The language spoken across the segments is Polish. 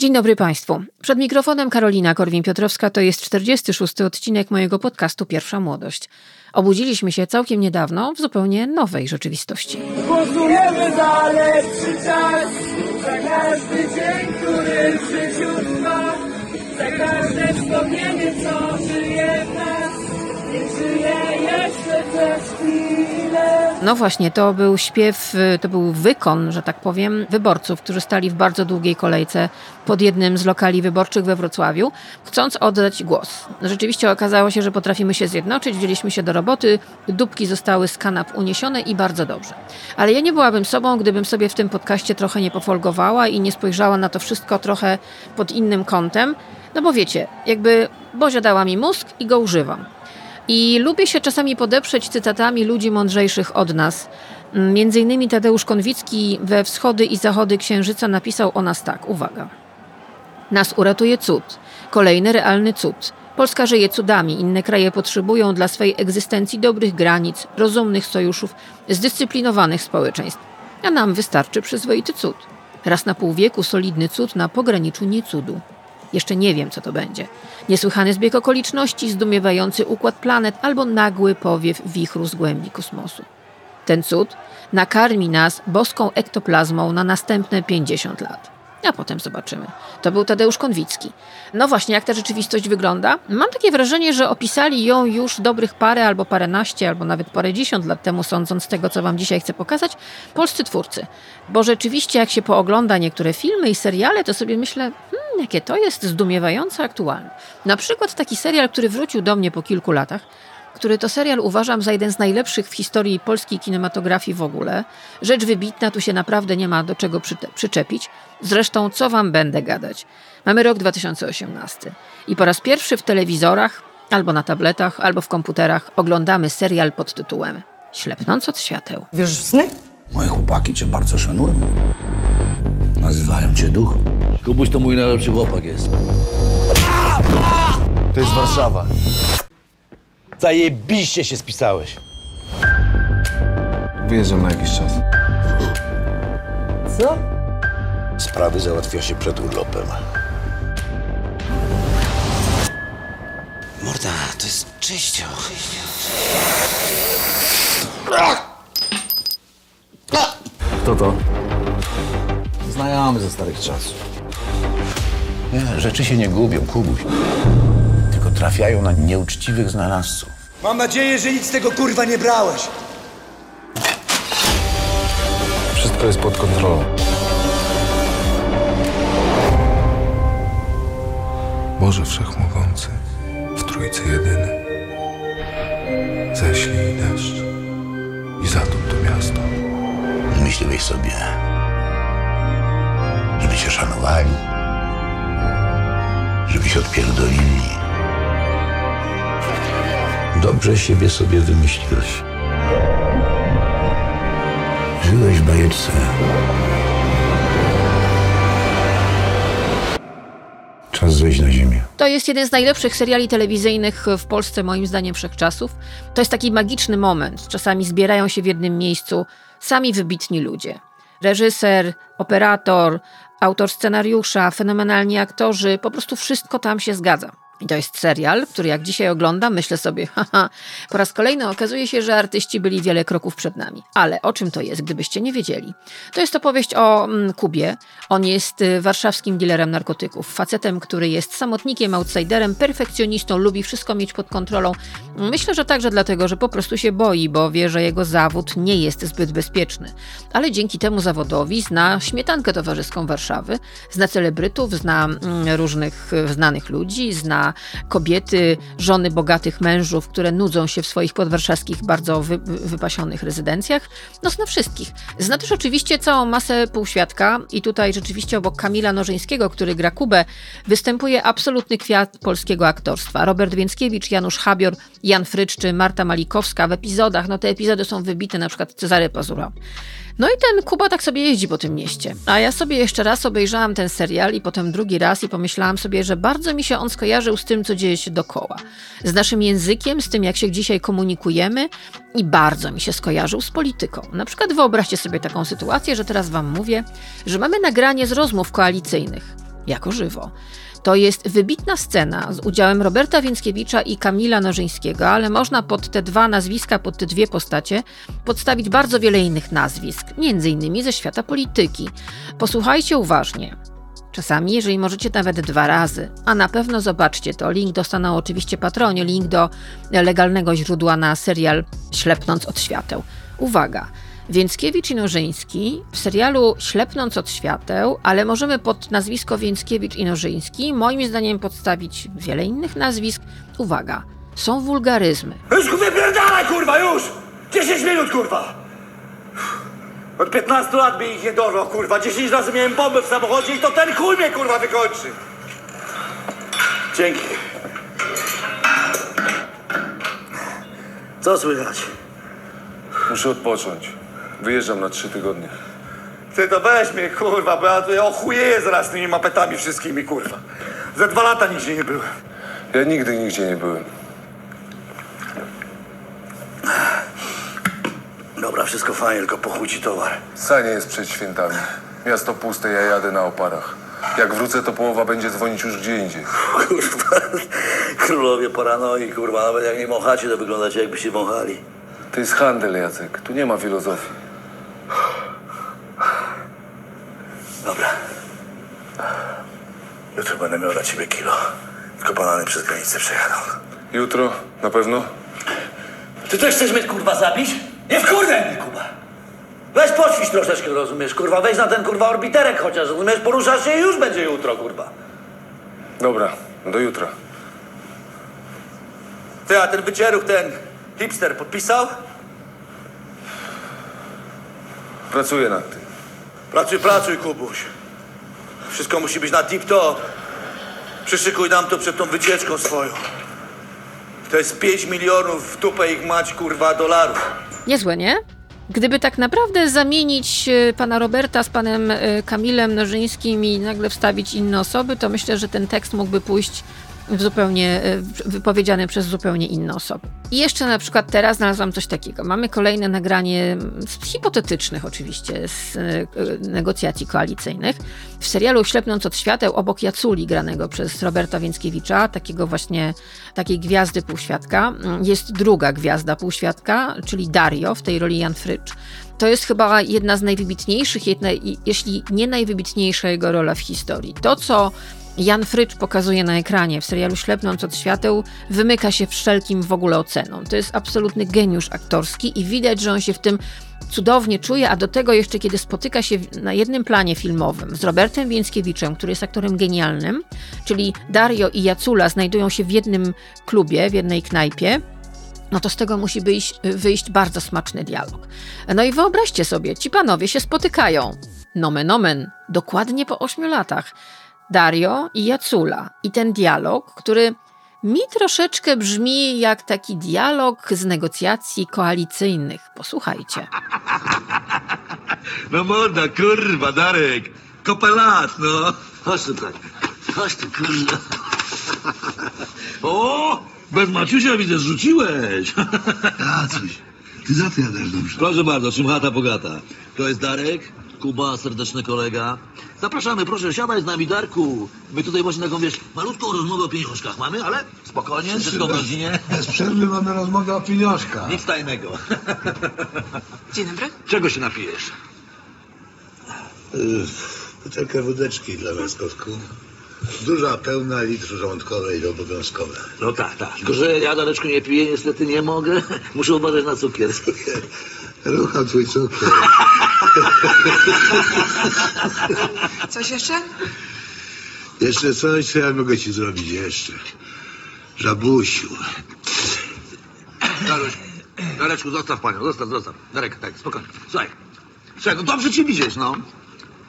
Dzień dobry Państwu. Przed mikrofonem Karolina Korwin-Piotrowska to jest 46. odcinek mojego podcastu Pierwsza Młodość. Obudziliśmy się całkiem niedawno w zupełnie nowej rzeczywistości. Głosujemy za lepszy czas, za każdy dzień, który w życiu trwa, za każde wspomnienie, No właśnie, to był śpiew, y, to był wykon, że tak powiem, wyborców, którzy stali w bardzo długiej kolejce pod jednym z lokali wyborczych we Wrocławiu, chcąc oddać głos. Rzeczywiście okazało się, że potrafimy się zjednoczyć, wzięliśmy się do roboty, dupki zostały z kanap uniesione i bardzo dobrze. Ale ja nie byłabym sobą, gdybym sobie w tym podcaście trochę nie pofolgowała i nie spojrzała na to wszystko trochę pod innym kątem. No bo wiecie, jakby Bozia dała mi mózg i go używam. I lubię się czasami podeprzeć cytatami ludzi mądrzejszych od nas. Między innymi Tadeusz Konwicki we Wschody i Zachody Księżyca napisał o nas tak, uwaga. Nas uratuje cud, kolejny realny cud. Polska żyje cudami, inne kraje potrzebują dla swojej egzystencji dobrych granic, rozumnych sojuszów, zdyscyplinowanych społeczeństw. A nam wystarczy przyzwoity cud. Raz na pół wieku solidny cud na pograniczu niecudu. Jeszcze nie wiem, co to będzie. Niesłychany zbieg okoliczności, zdumiewający układ planet albo nagły powiew wichru z głębi kosmosu. Ten cud nakarmi nas boską ektoplazmą na następne 50 lat. A potem zobaczymy. To był Tadeusz Konwicki. No właśnie, jak ta rzeczywistość wygląda? Mam takie wrażenie, że opisali ją już dobrych parę albo paręnaście, albo nawet parędziesiąt lat temu, sądząc z tego, co wam dzisiaj chcę pokazać, polscy twórcy. Bo rzeczywiście, jak się poogląda niektóre filmy i seriale, to sobie myślę, hmm, jakie to jest zdumiewające aktualne. Na przykład taki serial, który wrócił do mnie po kilku latach, który to serial uważam za jeden z najlepszych w historii polskiej kinematografii w ogóle. Rzecz wybitna, tu się naprawdę nie ma do czego przyczepić. Zresztą, co wam będę gadać? Mamy rok 2018 i po raz pierwszy w telewizorach, albo na tabletach, albo w komputerach oglądamy serial pod tytułem Ślepnąc od świateł. Wierzysz w sny? Moje chłopaki cię bardzo szanują. Nazywają cię duch. Kubuś to mój najlepszy chłopak jest. To jest Warszawa. Zajebiście się spisałeś. Wyjeżdżam na jakiś czas. Co? Sprawy załatwia się przed urlopem. Morda, to jest czyścio. Kto to? Znajomy ze starych czasów. Nie, rzeczy się nie gubią, Kubuś. Tylko trafiają na nieuczciwych znalazców. Mam nadzieję, że nic z tego kurwa nie brałeś. Wszystko jest pod kontrolą. Boże Wszechmogący, w Trójcy Jedyny, ześlij deszcz i zatop to miasto. Myśliłeś sobie, żeby cię szanowali, żeby się odpierdolili. Dobrze siebie sobie wymyśliłeś. Żyłeś w bajeczce. Czas zejść na ziemię. To jest jeden z najlepszych seriali telewizyjnych w Polsce, moim zdaniem, wszechczasów. To jest taki magiczny moment. Czasami zbierają się w jednym miejscu sami wybitni ludzie. Reżyser, operator, autor scenariusza, fenomenalni aktorzy, po prostu wszystko tam się zgadza. I to jest serial, który jak dzisiaj oglądam, myślę sobie, haha, po raz kolejny okazuje się, że artyści byli wiele kroków przed nami. Ale o czym to jest, gdybyście nie wiedzieli? To jest opowieść o mm, Kubie. On jest y, warszawskim dealerem narkotyków. Facetem, który jest samotnikiem, outsiderem, perfekcjonistą, lubi wszystko mieć pod kontrolą. Myślę, że także dlatego, że po prostu się boi, bo wie, że jego zawód nie jest zbyt bezpieczny. Ale dzięki temu zawodowi zna śmietankę towarzyską Warszawy, zna celebrytów, zna mm, różnych y, znanych ludzi, zna kobiety, żony bogatych mężów, które nudzą się w swoich podwarszawskich, bardzo wy, wypasionych rezydencjach. No zna wszystkich. Zna też oczywiście całą masę półświadka i tutaj rzeczywiście obok Kamila Nożyńskiego, który gra Kubę, występuje absolutny kwiat polskiego aktorstwa. Robert Więckiewicz, Janusz Habior, Jan Frycz czy Marta Malikowska w epizodach. No te epizody są wybite, na przykład Cezary Pazura. No i ten Kuba tak sobie jeździ po tym mieście. A ja sobie jeszcze raz obejrzałam ten serial i potem drugi raz i pomyślałam sobie, że bardzo mi się on skojarzył z tym, co dzieje się dokoła. Z naszym językiem, z tym, jak się dzisiaj komunikujemy i bardzo mi się skojarzył z polityką. Na przykład wyobraźcie sobie taką sytuację, że teraz wam mówię, że mamy nagranie z rozmów koalicyjnych jako żywo. To jest wybitna scena z udziałem Roberta Więckiewicza i Kamila Nożyńskiego, ale można pod te dwa nazwiska, pod te dwie postacie podstawić bardzo wiele innych nazwisk, między innymi ze świata polityki. Posłuchajcie uważnie. Czasami, jeżeli możecie nawet dwa razy, a na pewno zobaczcie to. Link dostaną oczywiście patronie, link do legalnego źródła na serial Ślepnąc od świateł. Uwaga! Więckiewicz i Nożyński w serialu Ślepnąc od świateł, ale możemy pod nazwisko Więckiewicz i Nożyński moim zdaniem podstawić wiele innych nazwisk. Uwaga! Są wulgaryzmy. Już wypierdalaj, kurwa, już! 10 minut, kurwa! Od 15 lat mi ich nie dorwał, kurwa. 10 razy miałem bombę w samochodzie i to ten chuj mnie, kurwa, wykończy. Dzięki. Co słychać? Muszę odpocząć. Wyjeżdżam na trzy tygodnie. Ty to weź mnie, kurwa, bo ja tu ochujeję zaraz z tymi mapetami wszystkimi, kurwa. Za dwa lata nigdzie nie byłem. Ja nigdy nigdzie nie byłem. Dobra, wszystko fajnie, tylko po chuj ci towar. Sanie jest przed świętami. Miasto puste, ja jadę na oparach. Jak wrócę, to połowa będzie dzwonić już gdzie indziej. Kurwa, królowie paranoi, kurwa, nawet jak nie wąchacie, to wyglądacie jakbyście wąchali. To jest handel, Jacek. Tu nie ma filozofii. Dobra. Jutro będę miał dla ciebie kilo. Tylko banany przez granicę przejadą. Jutro? Na pewno? Ty też chcesz mnie, kurwa, zabić? Nie wkurwaj mnie, Kuba. Weź poćwicz troszeczkę, rozumiesz, kurwa. Weź na ten, kurwa, orbiterek chociaż, rozumiesz? Poruszasz się i już będzie jutro, kurwa. Dobra, do jutra. Ty, a ten wycieruch, ten hipster podpisał? Pracuję nad tym. Pracuj, pracuj, Kubuś. Wszystko musi być na tip-top. Przyszykuj nam to przed tą wycieczką swoją. To jest 5 milionów w dupę ich mać, kurwa, dolarów. Niezłe, nie? Gdyby tak naprawdę zamienić e, pana Roberta z panem e, Kamilem Nożyńskim i nagle wstawić inne osoby, to myślę, że ten tekst mógłby pójść zupełnie e, wypowiedziany przez zupełnie inne osoby. I jeszcze na przykład teraz znalazłam coś takiego. Mamy kolejne nagranie z hipotetycznych oczywiście z e, negocjacji koalicyjnych. W serialu Ślepnąc od świateł obok Jaculi granego przez Roberta Więckiewicza, takiego właśnie takiej gwiazdy półświadka, jest druga gwiazda półświadka, czyli Dario w tej roli Jan Frycz. To jest chyba jedna z najwybitniejszych, jedna, jeśli nie najwybitniejsza jego rola w historii. To, co Jan Frycz pokazuje na ekranie w serialu Ślepnąc od świateł, wymyka się wszelkim w ogóle ocenom. To jest absolutny geniusz aktorski i widać, że on się w tym cudownie czuje, a do tego jeszcze kiedy spotyka się na jednym planie filmowym z Robertem Więckiewiczem, który jest aktorem genialnym, czyli Dario i Jacula znajdują się w jednym klubie, w jednej knajpie, no to z tego musi wyjść, wyjść bardzo smaczny dialog. No i wyobraźcie sobie, ci panowie się spotykają. Nomen omen, dokładnie po ośmiu latach. Dario i Jacula. I ten dialog, który mi troszeczkę brzmi jak taki dialog z negocjacji koalicyjnych. Posłuchajcie. No morda, kurwa, Darek. Kopelat, no. Chodź tutaj. Chodź tu, kurwa. O! Bez Maciusia widzę, zrzuciłeś. A coś. Ty zapowiadasz dobrze. Proszę bardzo, czym chata bogata. To jest Darek, Kuba, serdeczny kolega. Zapraszamy, proszę, siadaj z nami, Darku. My tutaj właśnie taką, wiesz, malutką rozmowę o pieniążkach mamy, ale spokojnie, wszystko w rodzinie. Bez przerwy mamy rozmowę o pieniążkach. Nic tajnego. Dzień dobry. Czego się napijesz? Butelkę wódeczki dla nas, kotku. Duża, pełna, litr żołądkowej obowiązkowe. No tak, tak. Tylko, że ja Dareczku nie piję, niestety nie mogę. Muszę uważać na cukier. Rucha twój cukier. Coś jeszcze? Jeszcze coś, co ja mogę ci zrobić jeszcze. Żabusiu. Daruś, Dareczku, zostaw panią, zostaw, zostaw. Darek, tak, spokojnie. Słuchaj, słuchaj, no dobrze cię widzieć, no.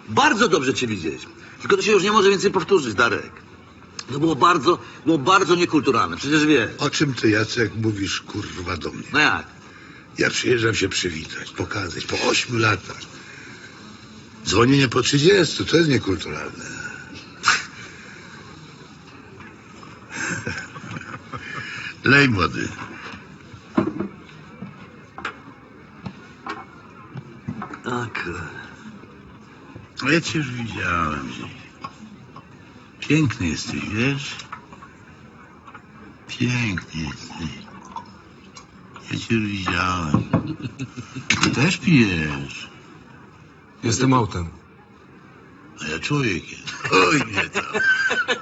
Bardzo dobrze cię widzieć. Tylko to się już nie może więcej powtórzyć, Darek. To było bardzo, było bardzo niekulturalne, przecież wiesz. O czym ty, Jacek, mówisz, kurwa, do mnie? No jak? Ja przyjeżdżam się przywitać, pokazać, po ośmiu latach. Dzwonienie po trzydziestu, to jest niekulturalne. Lej, młody. Tak. No ja cię już widziałem. Piękny jesteś, wiesz? Piękny jesteś. Ja cię już widziałem. Ty też pijesz. Jestem autem. A ja człowiekiem. Oj, nie to.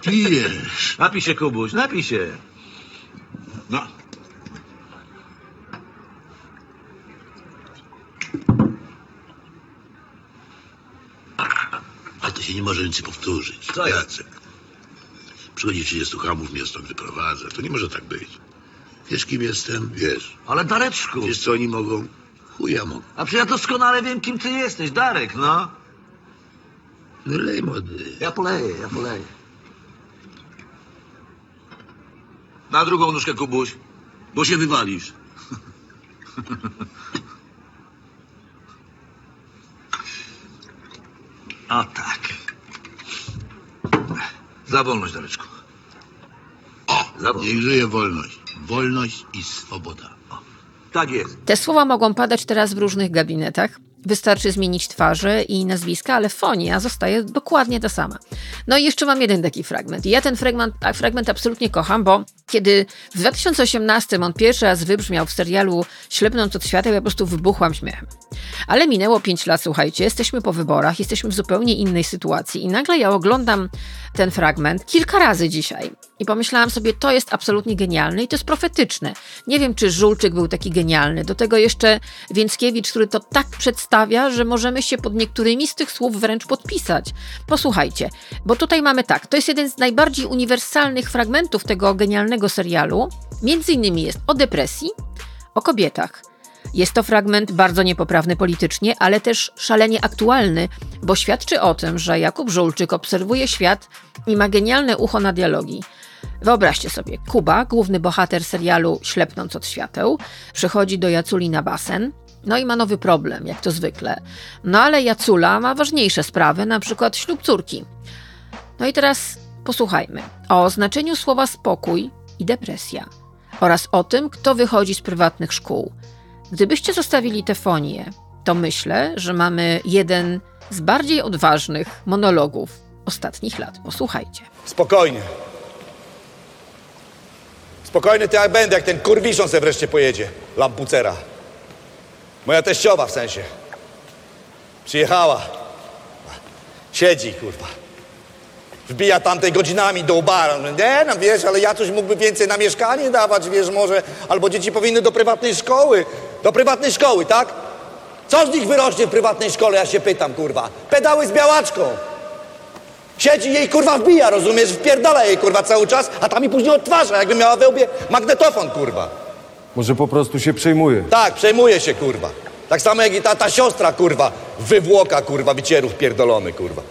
Pijesz. Napij się, Kubuś, napij się. No. Ale to się nie może więcej powtórzyć. Co jest? Jacek. Przychodzi 30 hamów, mnie stąd wyprowadza. To nie może tak być. Wiesz, kim jestem? Wiesz. Ale Dareczku, Wiesz, co oni mogą? Chuja mogą. a przecież ja doskonale wiem, kim ty jesteś, Darek, no. Wylej, młody. Ja poleję, ja poleję. Na drugą nóżkę, Kubuś, bo się wywalisz. O tak. Za wolność, Dareczku. O! Za wolność. Niech żyje wolność. Wolność i swoboda. Tak jest. Te słowa mogą padać teraz w różnych gabinetach. Wystarczy zmienić twarze i nazwiska, ale fonia zostaje dokładnie ta sama. No i jeszcze mam jeden taki fragment. I ja ten fragment, fragment absolutnie kocham, bo kiedy w 2018 on pierwszy raz wybrzmiał w serialu Ślepnąc od świata, ja po prostu wybuchłam śmiechem. Ale minęło 5 lat, słuchajcie, jesteśmy po wyborach, jesteśmy w zupełnie innej sytuacji i nagle ja oglądam ten fragment kilka razy dzisiaj i pomyślałam sobie, to jest absolutnie genialne i to jest profetyczne. Nie wiem, czy Żulczyk był taki genialny. Do tego jeszcze Więckiewicz, który to tak przedstawia, że możemy się pod niektórymi z tych słów wręcz podpisać. Posłuchajcie, bo tutaj mamy tak, to jest jeden z najbardziej uniwersalnych fragmentów tego genialnego serialu. Między innymi jest o depresji, o kobietach. Jest to fragment bardzo niepoprawny politycznie, ale też szalenie aktualny, bo świadczy o tym, że Jakub Żulczyk obserwuje świat i ma genialne ucho na dialogi. Wyobraźcie sobie, Kuba, główny bohater serialu Ślepnąc od świateł, przychodzi do Jaculi na basen, no i ma nowy problem, jak to zwykle. No ale Jacula ma ważniejsze sprawy, na przykład ślub córki. No i teraz posłuchajmy o znaczeniu słowa spokój i depresja oraz o tym, kto wychodzi z prywatnych szkół. Gdybyście zostawili tę fonię, to myślę, że mamy jeden z bardziej odważnych monologów ostatnich lat. Posłuchajcie. Spokojnie. Spokojny to jak będę, jak ten kurwiszon se wreszcie pojedzie. Lampucera. Moja teściowa w sensie. Przyjechała. Siedzi, kurwa. Wbija tamtej godzinami do ubara. No Nie, no wiesz, ale ja coś mógłby więcej na mieszkanie dawać, wiesz, może. Albo dzieci powinny do prywatnej szkoły. Do prywatnej szkoły, tak? Co z nich wyrośnie w prywatnej szkole, ja się pytam, kurwa. Pedały z białaczką. Siedzi jej kurwa wbija, rozumiesz? Wpierdala jej kurwa cały czas, a tam mi później odtwarza, jakby miała we łbie magnetofon, kurwa. Może po prostu się przejmuje. Tak, przejmuje się, kurwa. Tak samo jak i ta, ta siostra, kurwa, wywłoka, kurwa, wycierów pierdolony, kurwa.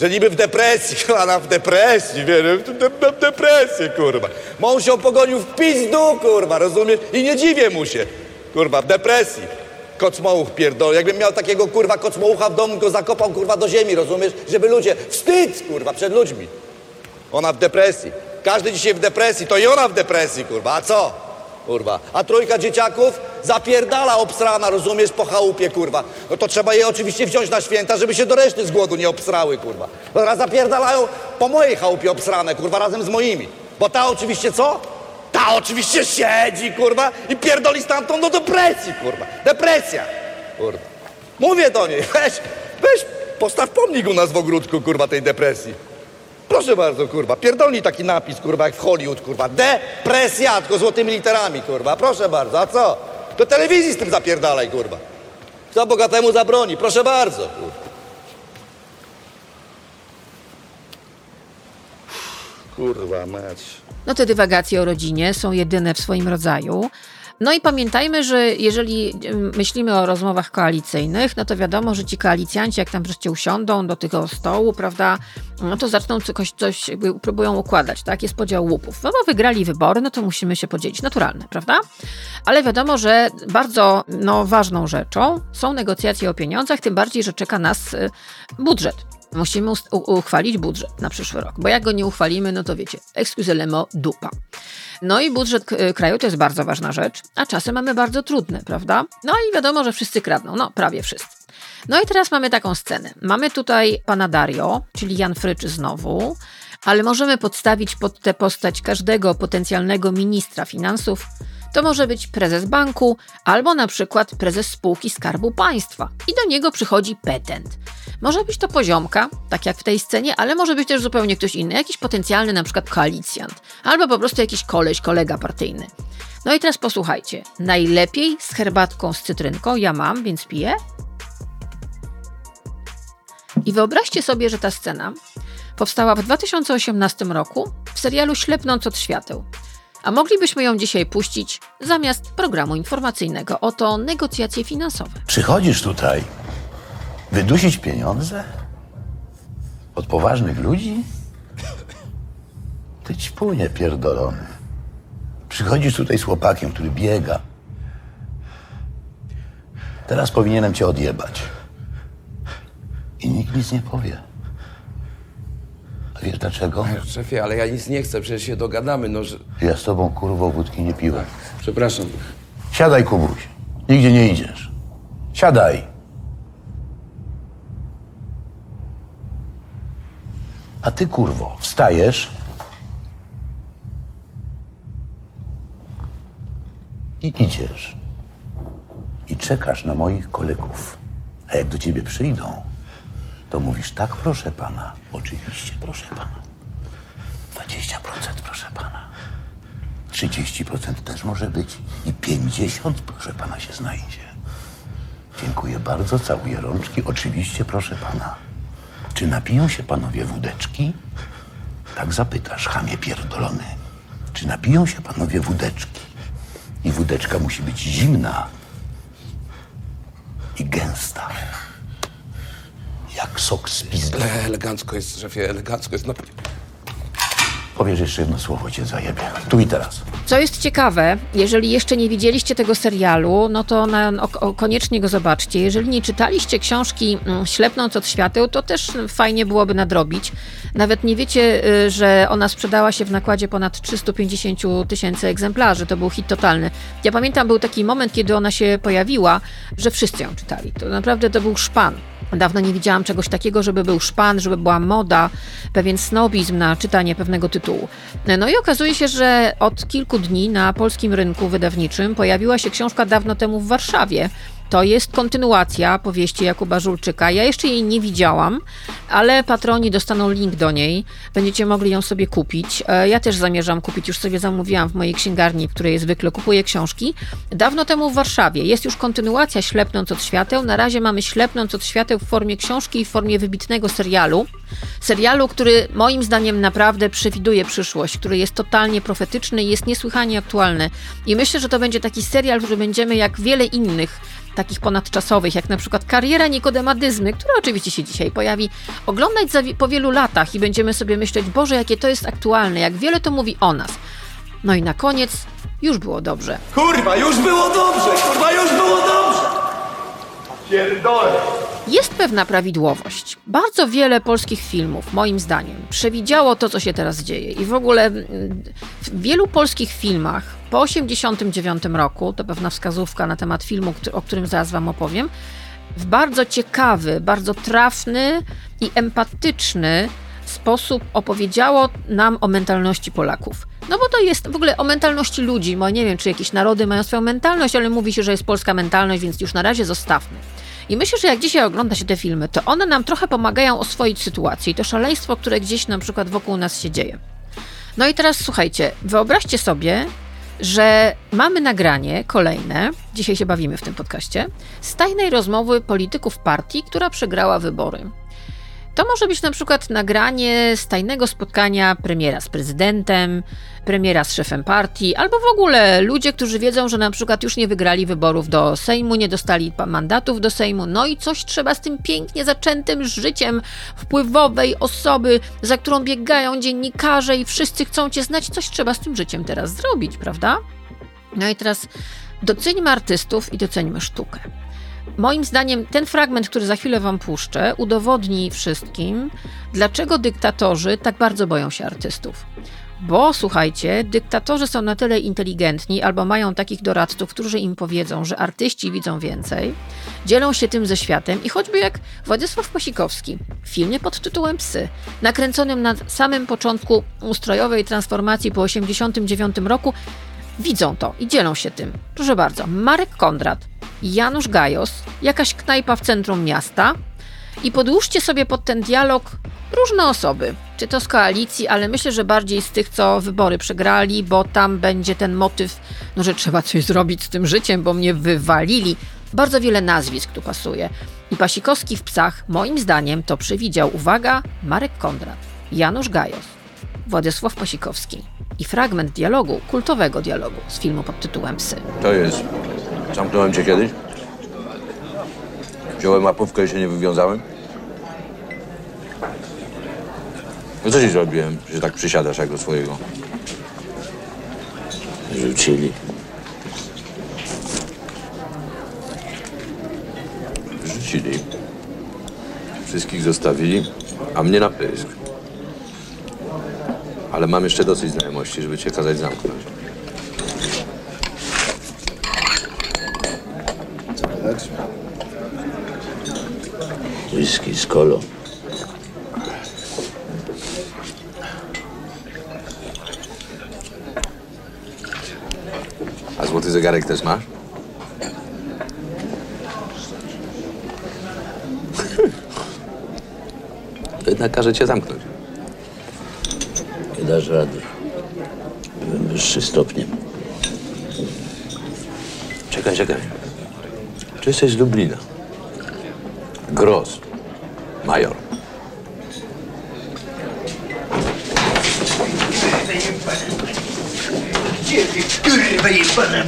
Że niby w depresji, ona w depresji, wiesz, w, de, de, depresję, kurwa. Mąż ją pogonił w pizdu, kurwa, rozumiesz? I nie dziwię mu się, kurwa, w depresji. Kocmołuch pierdol. Jakbym miał takiego, kurwa, kocmołucha w domu, go zakopał, kurwa, do ziemi, rozumiesz? Żeby ludzie, wstyd, kurwa, przed ludźmi. Ona w depresji. Każdy dzisiaj w depresji, to i ona w depresji, kurwa. A co? Kurwa. A trójka dzieciaków zapierdala obsrana, rozumiesz, po chałupie, kurwa. No to trzeba je oczywiście wziąć na święta, żeby się do reszty z głodu nie obsrały, kurwa. No teraz zapierdalają po mojej chałupie obsrane, kurwa, razem z moimi. Bo ta oczywiście co? Ta oczywiście siedzi, kurwa, i pierdoli stamtąd do depresji, kurwa. Depresja, kurwa. Mówię do niej, weź, weź, postaw pomnik u nas w ogródku, kurwa, tej depresji. Proszę bardzo, kurwa, pierdolnij taki napis, kurwa, jak w Hollywood, kurwa. Depresja, tylko złotymi literami, kurwa. Proszę bardzo, a co? Do telewizji z tym zapierdalaj, kurwa. Kto bogatemu zabroni? Proszę bardzo, kurwa. Kurwa mać. No te dywagacje o rodzinie są jedyne w swoim rodzaju. No i pamiętajmy, że jeżeli myślimy o rozmowach koalicyjnych, no to wiadomo, że ci koalicjanci, jak tam wreszcie usiądą do tego stołu, prawda, no to zaczną coś, coś jakby próbują układać, tak? Jest podział łupów. No bo wygrali wybory, no to musimy się podzielić. Naturalne, prawda? Ale wiadomo, że bardzo no, ważną rzeczą są negocjacje o pieniądzach, tym bardziej, że czeka nas y, budżet. Musimy uchwalić budżet na przyszły rok, bo jak go nie uchwalimy, no to wiecie, excusez-le-mot, dupa. No i budżet k- kraju to jest bardzo ważna rzecz, a czasy mamy bardzo trudne, prawda? No i wiadomo, że wszyscy kradną, no prawie wszyscy. No i teraz mamy taką scenę. Mamy tutaj pana Dario, czyli Jan Frycz znowu, Ale możemy podstawić pod tę postać każdego potencjalnego ministra finansów. To może być prezes banku albo na przykład prezes spółki Skarbu Państwa. I do niego przychodzi petent. Może być to poziomka, tak jak w tej scenie, ale może być też zupełnie ktoś inny, jakiś potencjalny na przykład koalicjant, albo po prostu jakiś koleś, kolega partyjny. No i teraz posłuchajcie. Najlepiej z herbatką z cytrynką ja mam, więc piję. I wyobraźcie sobie, że ta scena powstała w 2018 roku w serialu Ślepnąc od świateł. A moglibyśmy ją dzisiaj puścić zamiast programu informacyjnego. Oto negocjacje finansowe. Przychodzisz tutaj wydusić pieniądze od poważnych ludzi? Ty ćpunie pierdolony. Przychodzisz tutaj z chłopakiem, który biega. Teraz powinienem cię odjebać. I nikt nic nie powie. A wiesz dlaczego? Szefie, ale ja nic nie chcę, przecież się dogadamy, no że... Ja z tobą kurwo wódki nie piłem. Przepraszam. Siadaj, Kubuś. Nigdzie nie idziesz. Siadaj. A ty, kurwo, wstajesz i idziesz. I czekasz na moich kolegów. A jak do ciebie przyjdą, to mówisz tak, proszę pana. Oczywiście, proszę pana. 20% proszę pana. 30% też może być i 50% proszę pana się znajdzie. Dziękuję bardzo, całuję rączki. Oczywiście, proszę pana. Czy napiją się panowie wódeczki? Tak zapytasz, chamie pierdolony. Czy napiją się panowie wódeczki? I wódeczka musi być zimna i gęsta. Jak sok z pizdy. Ale elegancko jest, szefie, elegancko jest. No, Powiesz jeszcze jedno słowo, cię zajebie. Tu i teraz. Co jest ciekawe, jeżeli jeszcze nie widzieliście tego serialu, no to na, o, o, koniecznie go zobaczcie. Jeżeli nie czytaliście książki mm, Ślepnąc od świateł, to też fajnie byłoby nadrobić. Nawet nie wiecie, y, że ona sprzedała się w nakładzie ponad 350 tysięcy egzemplarzy. To był hit totalny. Ja pamiętam, był taki moment, kiedy ona się pojawiła, że wszyscy ją czytali. To naprawdę to był szpan. Dawno nie widziałam czegoś takiego, żeby był szpan, żeby była moda, pewien snobizm na czytanie pewnego tytułu. No i okazuje się, że od kilku dni na polskim rynku wydawniczym pojawiła się książka dawno temu w Warszawie. To jest kontynuacja powieści Jakuba Żulczyka. Ja jeszcze jej nie widziałam, ale patroni dostaną link do niej. Będziecie mogli ją sobie kupić. E, Ja też zamierzam kupić, już sobie zamówiłam w mojej księgarni, w której zwykle kupuję książki. Dawno temu w Warszawie jest już kontynuacja Ślepnąc od świateł. Na razie mamy Ślepnąc od świateł w formie książki i w formie wybitnego serialu. Serialu, który moim zdaniem naprawdę przewiduje przyszłość, który jest totalnie profetyczny i jest niesłychanie aktualny. I myślę, że to będzie taki serial, który będziemy jak wiele innych takich ponadczasowych, jak na przykład Kariera Nikodemadyzmy, która oczywiście się dzisiaj pojawi, oglądać za, po wielu latach i będziemy sobie myśleć, Boże, jakie to jest aktualne, jak wiele to mówi o nas. No i na koniec już było dobrze. Kurwa, już było dobrze! Kurwa, już było dobrze! Pierdolę! Jest pewna prawidłowość. Bardzo wiele polskich filmów, moim zdaniem, przewidziało to, co się teraz dzieje. I w ogóle mm, w wielu polskich filmach po 1989 roku, to pewna wskazówka na temat filmu, o którym zaraz Wam opowiem, w bardzo ciekawy, bardzo trafny i empatyczny sposób opowiedziało nam o mentalności Polaków. No bo to jest w ogóle o mentalności ludzi, bo nie wiem, czy jakieś narody mają swoją mentalność, ale mówi się, że jest polska mentalność, więc już na razie zostawmy. I myślę, że jak dzisiaj ogląda się te filmy, to one nam trochę pomagają oswoić sytuację i to szaleństwo, które gdzieś na przykład wokół nas się dzieje. No i teraz słuchajcie, wyobraźcie sobie, że mamy nagranie kolejne, dzisiaj się bawimy w tym podcaście, z tajnej rozmowy polityków partii, która przegrała wybory. To może być na przykład nagranie z tajnego spotkania premiera z prezydentem, premiera z szefem partii, albo w ogóle ludzie, którzy wiedzą, że na przykład już nie wygrali wyborów do Sejmu, nie dostali mandatów do Sejmu, no i coś trzeba z tym pięknie zaczętym życiem wpływowej osoby, za którą biegają dziennikarze i wszyscy chcą cię znać, coś trzeba z tym życiem teraz zrobić, prawda? No i teraz doceńmy artystów i doceńmy sztukę. Moim zdaniem ten fragment, który za chwilę wam puszczę, udowodni wszystkim, dlaczego dyktatorzy tak bardzo boją się artystów. Bo słuchajcie, dyktatorzy są na tyle inteligentni albo mają takich doradców, którzy im powiedzą, że artyści widzą więcej, dzielą się tym ze światem i choćby jak Władysław Pasikowski w filmie pod tytułem Psy, nakręconym na samym początku ustrojowej transformacji po 1989 roku, widzą to i dzielą się tym. Proszę bardzo, Marek Kondrat, Janusz Gajos, jakaś knajpa w centrum miasta i podłóżcie sobie pod ten dialog różne osoby. Czy to z koalicji, ale myślę, że bardziej z tych, co wybory przegrali, bo tam będzie ten motyw, no, że trzeba coś zrobić z tym życiem, bo mnie wywalili. Bardzo wiele nazwisk tu pasuje. I Pasikowski w psach, moim zdaniem, to przewidział, uwaga, Marek Kondrat, Janusz Gajos, Władysław Pasikowski i fragment dialogu, kultowego dialogu z filmu pod tytułem Psy. To jest. Zamknąłem cię kiedyś? Wziąłem łapówkę i się nie wywiązałem? No co ci zrobiłem, że tak przysiadasz jak do swojego? Rzucili. Rzucili. Wszystkich zostawili, a mnie na pysk. Ale mam jeszcze dosyć znajomości, żeby cię kazać zamknąć. Whisky z kolą. A złoty zegarek też masz? To jednak każe cię zamknąć. Nie dasz rady. Byłem wyższy stopniem. Czekaj, czekaj. Czy jesteś z Lublina? Gros. Major. Kurwa jebana!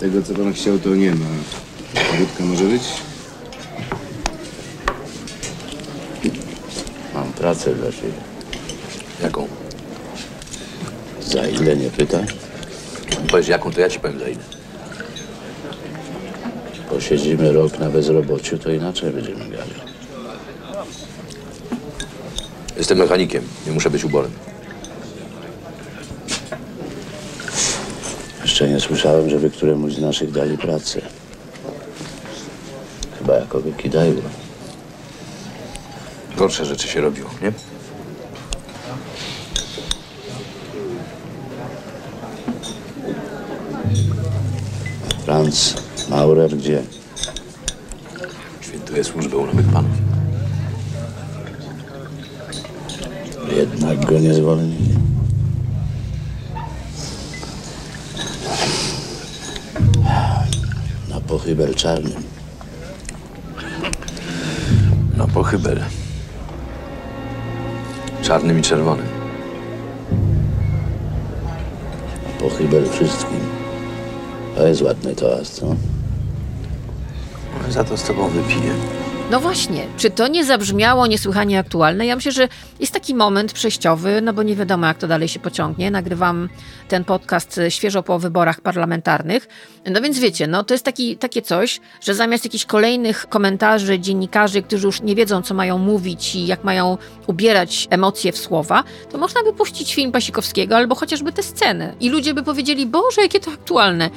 Tego, co pan chciał, to nie ma. Wódka może być? Mam pracę dla ciebie. Jaką? Za ile nie pytaj? Powiedz jaką, to ja ci powiem za ile. Posiedzimy rok na bezrobociu, to inaczej będziemy gadać. Jestem mechanikiem, nie muszę być uborem. Jeszcze nie słyszałem, żeby któremuś z naszych dali pracę. Chyba jako wykidajło. Gorsze rzeczy się robiło, nie? Franz Maurer gdzie? Świętuje służbę u nowych panów. Jednak go nie zwolnili. Na pochybel czarnym. Na pochybel. Czarnym i czerwonym. Na pochybel wszystkim. To jest ładny toast, co? Za to z tobą wypiję. No właśnie, czy to nie zabrzmiało niesłychanie aktualne? Ja myślę, że jest taki moment przejściowy, no bo nie wiadomo, jak to dalej się pociągnie. Nagrywam ten podcast świeżo po wyborach parlamentarnych. No więc wiecie, no to jest taki, takie coś, że zamiast jakichś kolejnych komentarzy dziennikarzy, którzy już nie wiedzą, co mają mówić i jak mają ubierać emocje w słowa, to można by puścić film Pasikowskiego albo chociażby tę scenę. I ludzie by powiedzieli, Boże, jakie to aktualne,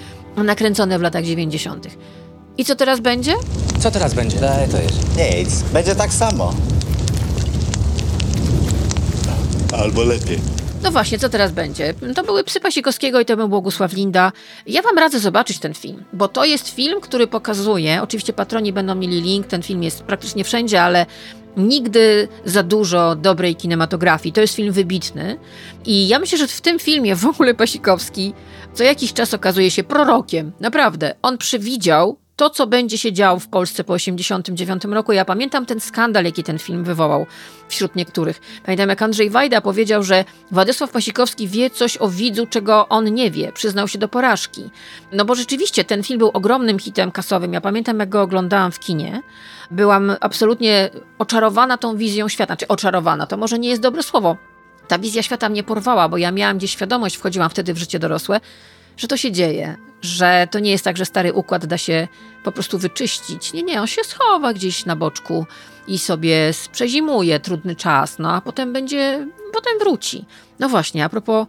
nakręcone w latach 90. I co teraz będzie? Co teraz będzie? Daj to jest. Nic, będzie tak samo. Albo lepiej. No właśnie, co teraz będzie? To były Psy Pasikowskiego i to był Błogusław Linda. Ja wam radzę zobaczyć ten film, bo to jest film, który pokazuje, oczywiście patroni będą mieli link, ten film jest praktycznie wszędzie, ale nigdy za dużo dobrej kinematografii. To jest film wybitny i ja myślę, że w tym filmie w ogóle Pasikowski co jakiś czas okazuje się prorokiem. Naprawdę. On przewidział to, co będzie się działo w Polsce po 1989 roku. Ja pamiętam ten skandal, jaki ten film wywołał wśród niektórych. Pamiętam, jak Andrzej Wajda powiedział, że Władysław Pasikowski wie coś o widzu, czego on nie wie. Przyznał się do porażki. No bo rzeczywiście ten film był ogromnym hitem kasowym. Ja pamiętam, jak go oglądałam w kinie. Byłam absolutnie oczarowana tą wizją świata. Czy oczarowana, to może nie jest dobre słowo. Ta wizja świata mnie porwała, bo ja miałam gdzieś świadomość, wchodziłam wtedy w życie dorosłe, że to się dzieje, że to nie jest tak, że stary układ da się po prostu wyczyścić. Nie, nie, on się schowa gdzieś na boczku i sobie przezimuje trudny czas, no a potem będzie, potem wróci. No właśnie, a propos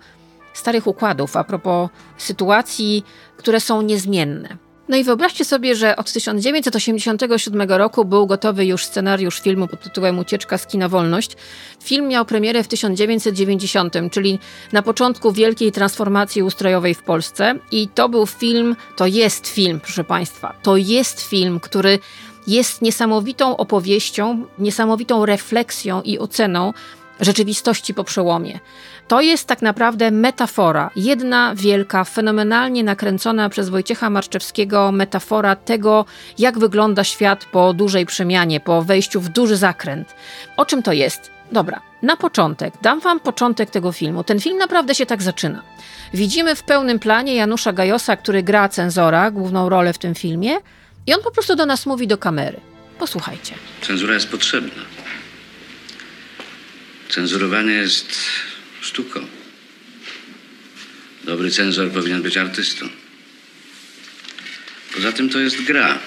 starych układów, a propos sytuacji, które są niezmienne. No i wyobraźcie sobie, że od 1987 roku był gotowy już scenariusz filmu pod tytułem Ucieczka z kina Wolność. Film miał premierę w 1990, czyli na początku wielkiej transformacji ustrojowej w Polsce. I to był film, to jest film, proszę Państwa, to jest film, który jest niesamowitą opowieścią, niesamowitą refleksją i oceną rzeczywistości po przełomie. To jest tak naprawdę metafora, jedna wielka, fenomenalnie nakręcona przez Wojciecha Marczewskiego metafora tego, jak wygląda świat po dużej przemianie, po wejściu w duży zakręt. O czym to jest? Dobra, na początek, dam wam początek tego filmu. Ten film naprawdę się tak zaczyna. Widzimy w pełnym planie Janusza Gajosa, który gra cenzora, główną rolę w tym filmie, i on po prostu do nas mówi do kamery. Posłuchajcie. Cenzura jest potrzebna. Cenzurowanie jest sztuką. Dobry cenzor powinien być artystą. Poza tym to jest gra.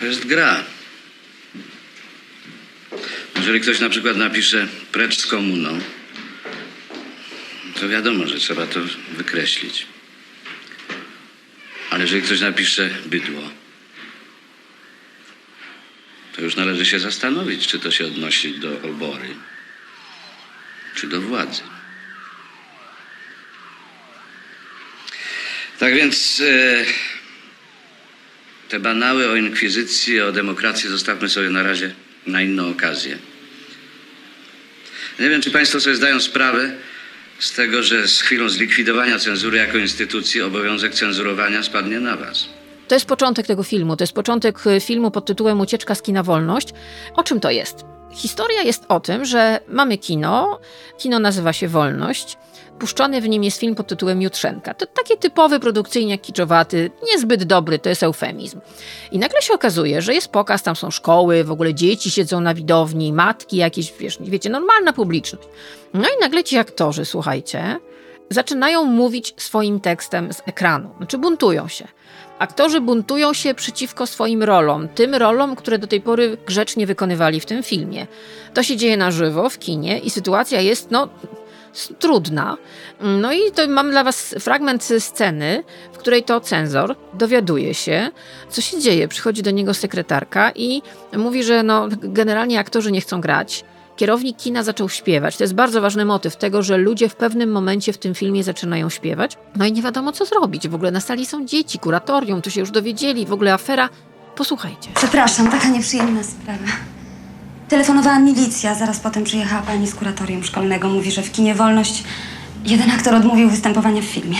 To jest gra. Jeżeli ktoś na przykład napisze precz z komuną, to wiadomo, że trzeba to wykreślić. Ale jeżeli ktoś napisze bydło, to już należy się zastanowić, czy to się odnosi do obory, czy do władzy. Tak więc e, te banały o inkwizycji, o demokracji zostawmy sobie na razie na inną okazję. Nie wiem, czy Państwo sobie zdają sprawę z tego, że z chwilą zlikwidowania cenzury jako instytucji obowiązek cenzurowania spadnie na Was. To jest początek tego filmu. To jest początek y, filmu pod tytułem Ucieczka z kina Wolność. O czym to jest? Historia jest o tym, że mamy kino. Kino nazywa się Wolność. Puszczony w nim jest film pod tytułem Jutrzenka. To taki typowy produkcyjnie kiczowaty, niezbyt dobry, to jest eufemizm. I nagle się okazuje, że jest pokaz, tam są szkoły, w ogóle dzieci siedzą na widowni, matki jakieś, wiesz, wiecie, normalna publiczność. No i nagle ci aktorzy, słuchajcie, zaczynają mówić swoim tekstem z ekranu, znaczy buntują się. Aktorzy buntują się przeciwko swoim rolom, tym rolom, które do tej pory grzecznie wykonywali w tym filmie. To się dzieje na żywo w kinie i sytuacja jest, no, trudna. No i to mam dla Was fragment sceny, w której to cenzor dowiaduje się, co się dzieje. Przychodzi do niego sekretarka i mówi, że no, generalnie aktorzy nie chcą grać. Kierownik kina zaczął śpiewać. To jest bardzo ważny motyw tego, że ludzie w pewnym momencie w tym filmie zaczynają śpiewać. No i nie wiadomo, co zrobić. W ogóle na sali są dzieci, kuratorium, tu się już dowiedzieli, w ogóle afera. Posłuchajcie. Przepraszam, taka nieprzyjemna sprawa. Telefonowała milicja, zaraz potem przyjechała pani z kuratorium szkolnego. Mówi, że w kinie Wolność jeden aktor odmówił występowania w filmie.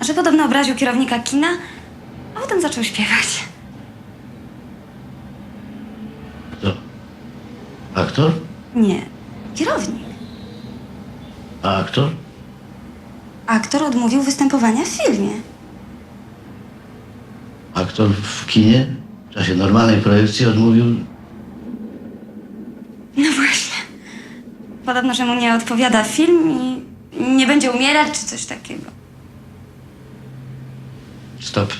Że podobno obraził kierownika kina, a potem zaczął śpiewać. Aktor? Nie, kierownik. A aktor? Aktor odmówił występowania w filmie. Aktor w kinie w czasie normalnej projekcji odmówił. No właśnie. Podobno, że mu nie odpowiada film i nie będzie umierać czy coś takiego. Stop.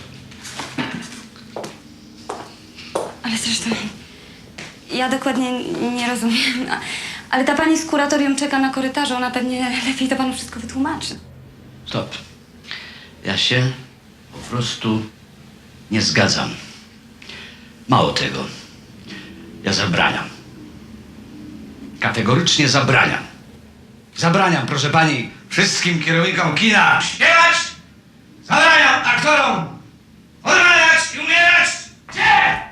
Ale zresztą ja dokładnie nie rozumiem. A- Ale ta pani z kuratorium czeka na korytarzu. Ona pewnie lepiej to panu wszystko wytłumaczy. Stop. Ja się po prostu nie zgadzam. Mało tego. Ja zabraniam. Kategorycznie zabraniam. Zabraniam, proszę pani, wszystkim kierownikom kina śpiewać! Zabraniam aktorom odmawiać i umierać! Gdzie?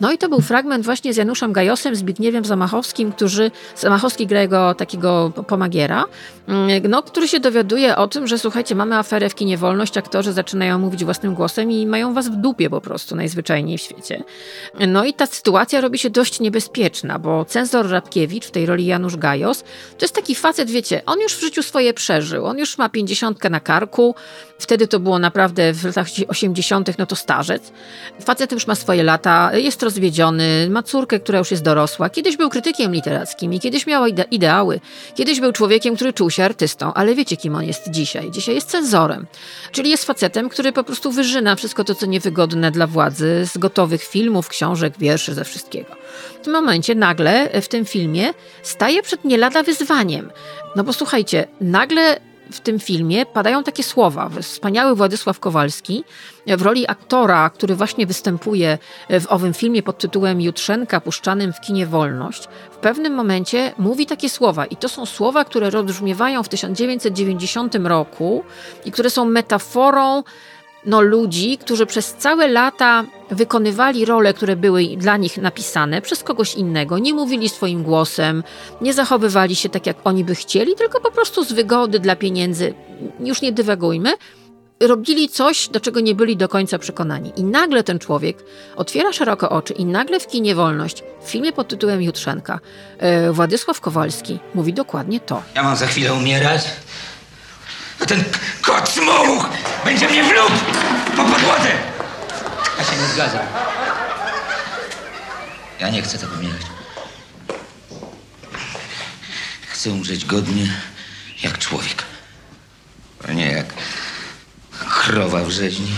No i to był fragment właśnie z Januszem Gajosem, Zbigniewem Zamachowskim, którzy, Zamachowski gra jego takiego pomagiera, mm, no, który się dowiaduje o tym, że słuchajcie, mamy aferę w kinie Wolność, aktorzy zaczynają mówić własnym głosem i mają was w dupie po prostu, najzwyczajniej w świecie. No i ta sytuacja robi się dość niebezpieczna, bo cenzor Rabkiewicz, w tej roli Janusz Gajos, to jest taki facet, wiecie, on już w życiu swoje przeżył, on już ma pięćdziesiątkę na karku, wtedy to było naprawdę w latach 80., no to starzec. Facet już ma swoje lata, jest rozwiedziony, ma córkę, która już jest dorosła. Kiedyś był krytykiem literackim i kiedyś miał ide ideały. Kiedyś był człowiekiem, który czuł się artystą, ale wiecie, kim on jest dzisiaj? Dzisiaj jest cenzorem. Czyli jest facetem, który po prostu wyżyna wszystko to, co niewygodne dla władzy z gotowych filmów, książek, wierszy, ze wszystkiego. W tym momencie nagle w tym filmie staje przed nie lada wyzwaniem. No bo słuchajcie, nagle w tym filmie padają takie słowa. Wspaniały Władysław Kowalski w roli aktora, który właśnie występuje w owym filmie pod tytułem Jutrzenka puszczanym w kinie Wolność, w pewnym momencie mówi takie słowa. I to są słowa, które rozbrzmiewają w 1990 roku i które są metaforą no, ludzi, którzy przez całe lata wykonywali role, które były dla nich napisane przez kogoś innego, nie mówili swoim głosem, nie zachowywali się tak, jak oni by chcieli, tylko po prostu z wygody dla pieniędzy, już nie dywagujmy, robili coś, do czego nie byli do końca przekonani. I nagle ten człowiek otwiera szeroko oczy i nagle w kinie Wolność, w filmie pod tytułem Jutrzenka, e, Władysław Kowalski mówi dokładnie to. Ja mam za chwilę umierać, a ten kot smołuch będzie mnie wlókł po podłodze. Ja się nie zgadzam. Ja nie chcę tak umierać. Chcę umrzeć godnie, jak człowiek. A nie jak krowa w rzeźni.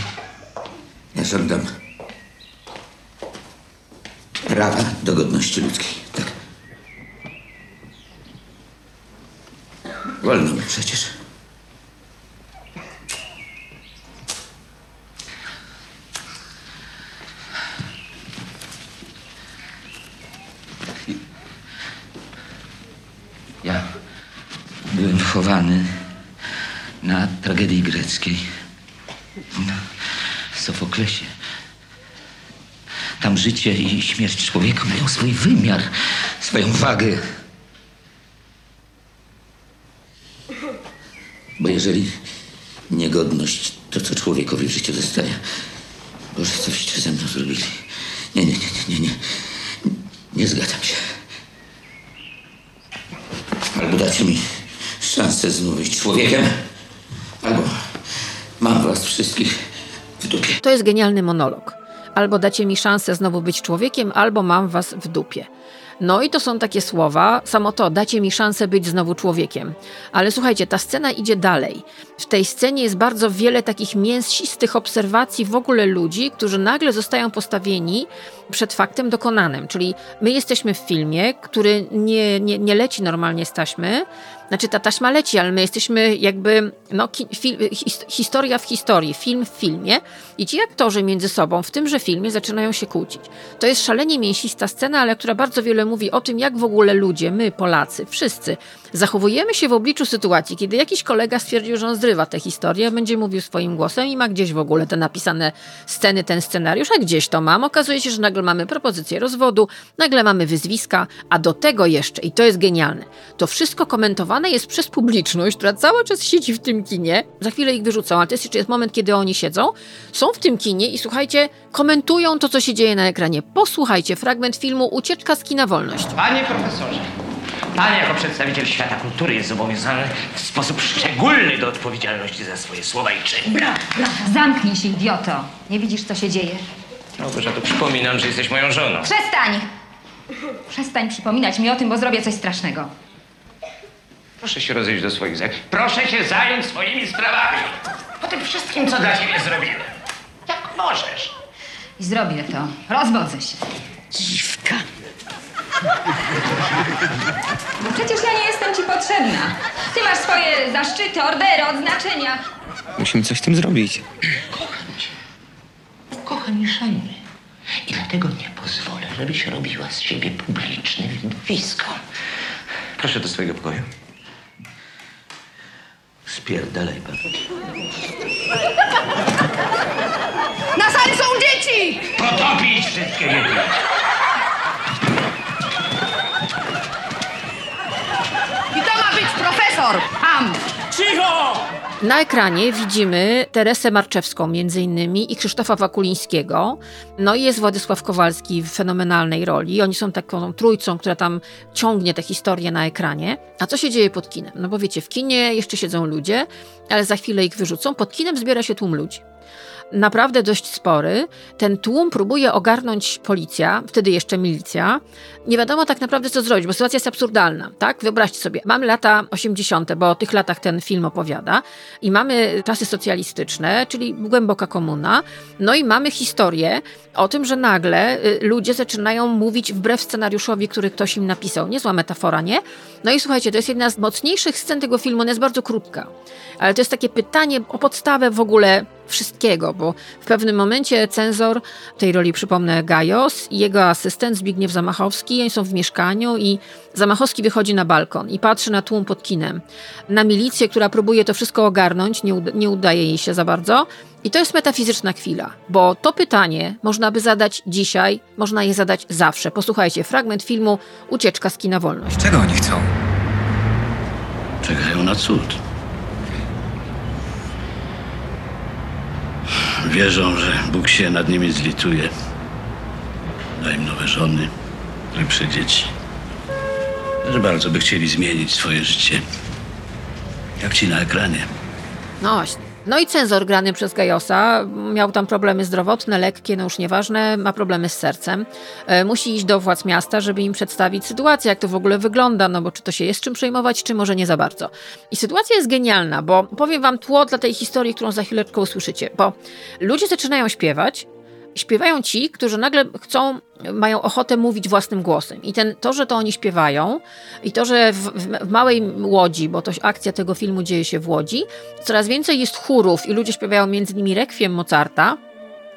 Ja żądam prawa do godności ludzkiej. Tak. Wolno mi przecież. Byłem wychowany na tragedii greckiej. Na Sofoklesie. Tam życie i śmierć człowieka mają swój wymiar, swoją wagę. Bo jeżeli niegodność to, co człowiekowi w życiu zostaje, Boże, coście ze mną zrobili. Nie, nie, nie, nie, nie. Nie zgadzam się. Albo dacie mi szansę znów być człowiekiem, albo mam was wszystkich w dupie. To jest genialny monolog. Albo dacie mi szansę znowu być człowiekiem, albo mam was w dupie. No i to są takie słowa, samo to, dacie mi szansę być znowu człowiekiem. Ale słuchajcie, ta scena idzie dalej. W tej scenie jest bardzo wiele takich mięsistych obserwacji w ogóle ludzi, którzy nagle zostają postawieni przed faktem dokonanym. Czyli my jesteśmy w filmie, który nie, nie, nie leci normalnie z taśmy, znaczy ta taśma leci, ale my jesteśmy jakby no, fil, his, historia w historii, film w filmie i ci aktorzy między sobą w tymże filmie zaczynają się kłócić. To jest szalenie mięsista scena, ale która bardzo wiele mówi o tym, jak w ogóle ludzie, my Polacy, wszyscy zachowujemy się w obliczu sytuacji, kiedy jakiś kolega stwierdził, że on zrywa tę historię, będzie mówił swoim głosem i ma gdzieś w ogóle te napisane sceny, ten scenariusz, a gdzieś to mam. Okazuje się, że nagle mamy propozycję rozwodu, nagle mamy wyzwiska, a do tego jeszcze, i to jest genialne, to wszystko komentowane jest przez publiczność, która cały czas siedzi w tym kinie. Za chwilę ich wyrzucą, ale to jest jeszcze jest moment, kiedy oni siedzą, są w tym kinie i słuchajcie, komentują to, co się dzieje na ekranie. Posłuchajcie fragment filmu Ucieczka z kina Wolność. Panie profesorze, pan jako przedstawiciel świata kultury jest zobowiązany w sposób szczególny do odpowiedzialności za swoje słowa i czyny. Bra, bra, zamknij się, idioto. Nie widzisz, co się dzieje? Małgorzata, przypominam, że jesteś moją żoną. Przestań! Przestań przypominać mi o tym, bo zrobię coś strasznego. Proszę się rozejść do swoich zajęć. Proszę się zająć swoimi sprawami. Po tym wszystkim, co dla ciebie zrobiłem. Jak możesz. I zrobię to. Rozwodzę się. Dziwka. Bo przecież ja nie jestem ci potrzebna. Ty masz swoje zaszczyty, ordery, odznaczenia. Musimy coś z tym zrobić. Kocham cię. Kocham i szanuję. I dlatego nie pozwolę, żebyś robiła z siebie publiczne widowisko. Proszę do swojego pokoju. Spierdalaj pan. Na sali są dzieci! Potopić wszystkie dzieci. I to ma być profesor! Ham! Cicho! Na ekranie widzimy Teresę Marczewską między innymi i Krzysztofa Wakulińskiego. No i jest Władysław Kowalski w fenomenalnej roli. Oni są taką trójcą, która tam ciągnie tę historię na ekranie. A co się dzieje pod kinem? No bo wiecie, w kinie jeszcze siedzą ludzie, ale za chwilę ich wyrzucą. Pod kinem zbiera się tłum ludzi. Naprawdę dość spory. Ten tłum próbuje ogarnąć policja, wtedy jeszcze milicja. Nie wiadomo tak naprawdę, co zrobić, bo sytuacja jest absurdalna, tak? Wyobraźcie sobie, mamy lata 80., bo o tych latach ten film opowiada, i mamy czasy socjalistyczne, czyli głęboka komuna, no i mamy historię o tym, że nagle y, ludzie zaczynają mówić wbrew scenariuszowi, który ktoś im napisał. Niezła metafora, nie? No i słuchajcie, to jest jedna z mocniejszych scen tego filmu, ona jest bardzo krótka, ale to jest takie pytanie o podstawę w ogóle wszystkiego, bo w pewnym momencie cenzor, tej roli przypomnę Gajos i jego asystent Zbigniew Zamachowski, oni są w mieszkaniu i Zamachowski wychodzi na balkon i patrzy na tłum pod kinem, na milicję, która próbuje to wszystko ogarnąć, nie, uda, nie udaje jej się za bardzo. I to jest metafizyczna chwila, bo to pytanie można by zadać dzisiaj, można je zadać zawsze. Posłuchajcie, fragment filmu Ucieczka z kina Wolność. Czego oni chcą? Czekają na cud. Wierzą, że Bóg się nad nimi zlituje. Da im nowe żony, lepsze dzieci. Że bardzo by chcieli zmienić swoje życie. Jak ci na ekranie. No właśnie. No i cenzor grany przez Gajosa miał tam problemy zdrowotne, lekkie, no już nieważne, ma problemy z sercem. E, musi iść do władz miasta, żeby im przedstawić sytuację, jak to w ogóle wygląda, no bo czy to się jest czym przejmować, czy może nie za bardzo. I sytuacja jest genialna, bo powiem wam tło dla tej historii, którą za chwileczkę usłyszycie, bo ludzie zaczynają śpiewać, śpiewają ci, którzy nagle chcą, mają ochotę mówić własnym głosem. I ten, to, że to oni śpiewają i to, że w, w, małej Łodzi, bo to akcja tego filmu dzieje się w Łodzi, coraz więcej jest chórów i ludzie śpiewają między innymi rekwiem Mozarta,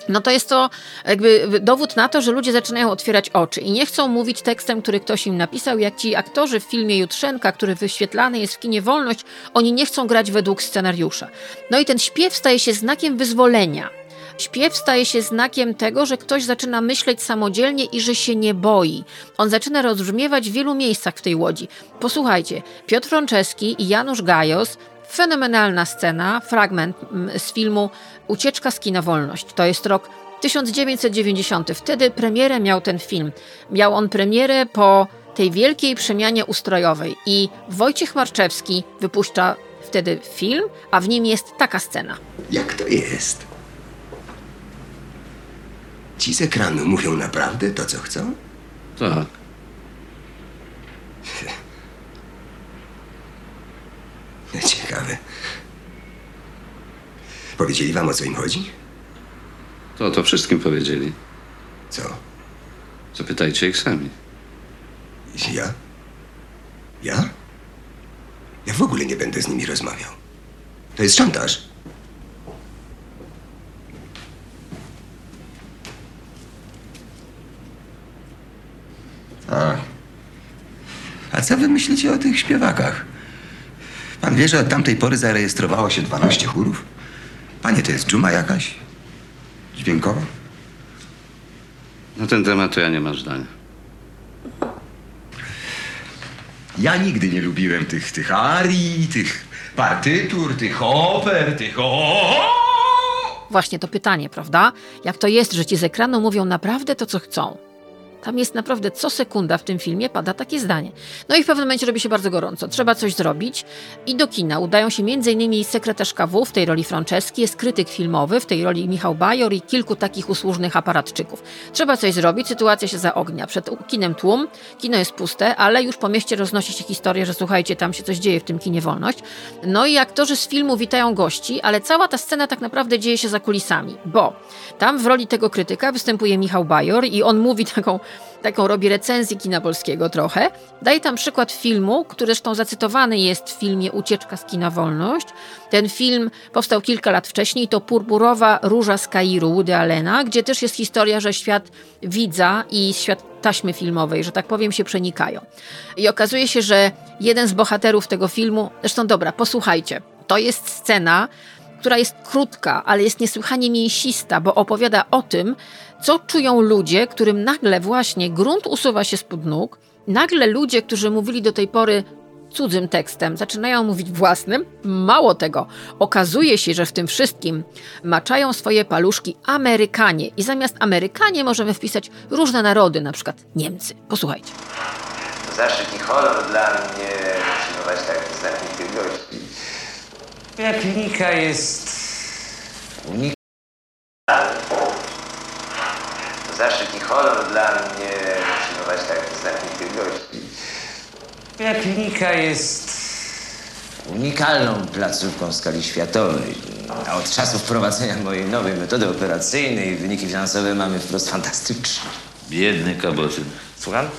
no to jest to jakby dowód na to, że ludzie zaczynają otwierać oczy i nie chcą mówić tekstem, który ktoś im napisał, jak ci aktorzy w filmie Jutrzenka, który wyświetlany jest w kinie Wolność, oni nie chcą grać według scenariusza. No i ten śpiew staje się znakiem wyzwolenia. Śpiew staje się znakiem tego, że ktoś zaczyna myśleć samodzielnie i że się nie boi. On zaczyna rozbrzmiewać w wielu miejscach w tej łodzi. Posłuchajcie, Piotr Franceski i Janusz Gajos Fenomenalna scena, fragment mm, z filmu Ucieczka z kina Wolność. To jest rok 1990. Wtedy premierę miał ten film. Miał on premierę po tej wielkiej przemianie ustrojowej i Wojciech Marczewski wypuszcza wtedy film, a w nim jest taka scena. Jak to jest? Ci z ekranu mówią naprawdę to, co chcą? Tak. Ciekawe. Powiedzieli wam, o co im chodzi? To to wszystkim powiedzieli. Co? Zapytajcie ich sami. Ja? Ja? Ja w ogóle nie będę z nimi rozmawiał. To jest szantaż. A. A co wy myślicie o tych śpiewakach? Pan wie, że od tamtej pory zarejestrowało się 12 chórów? Panie, to jest dżuma jakaś? Dźwiękowa? Na ten temat to ja nie mam zdania. Ja nigdy nie lubiłem tych, tych arii, tych partytur, tych oper, tych o. Właśnie to pytanie, prawda? Jak to jest, że ci z ekranu mówią naprawdę to, co chcą? Tam jest naprawdę co sekunda w tym filmie pada takie zdanie. No i w pewnym momencie robi się bardzo gorąco. Trzeba coś zrobić i do kina udają się m.in. sekretarz KW w tej roli Franceski, jest krytyk filmowy w tej roli Michał Bajor i kilku takich usłużnych aparatczyków. Trzeba coś zrobić, sytuacja się zaognia. Przed kinem tłum, kino jest puste, ale już po mieście roznosi się historia, że słuchajcie, tam się coś dzieje w tym kinie Wolność. No i aktorzy z filmu witają gości, ale cała ta scena tak naprawdę dzieje się za kulisami, bo tam w roli tego krytyka występuje Michał Bajor i on mówi taką taką robi recenzję kina polskiego trochę. Daje tam przykład filmu, który zresztą zacytowany jest w filmie Ucieczka z kina Wolność. Ten film powstał kilka lat wcześniej, to Purpurowa Róża z Kairu Woody Allena, gdzie też jest historia, że świat widza i świat taśmy filmowej, że tak powiem, się przenikają. I okazuje się, że jeden z bohaterów tego filmu, zresztą dobra, posłuchajcie, to jest scena, która jest krótka, ale jest niesłychanie mięsista, bo opowiada o tym, co czują ludzie, którym nagle właśnie grunt usuwa się spod nóg, nagle ludzie, którzy mówili do tej pory cudzym tekstem, zaczynają mówić własnym. Mało tego, okazuje się, że w tym wszystkim maczają swoje paluszki Amerykanie i zamiast Amerykanie możemy wpisać różne narody, na przykład Niemcy. Posłuchajcie. Zaszczyt i honor dla mnie przyjmować tak znakomitych gości. Jak Lika jest zaszczyt i honor dla mnie przyjmować tak znakomitych gości. Moja klinika jest unikalną placówką w skali światowej. A od czasu wprowadzenia mojej nowej metody operacyjnej wyniki finansowe mamy wprost fantastyczne. Biedny kabotyn. Słucham?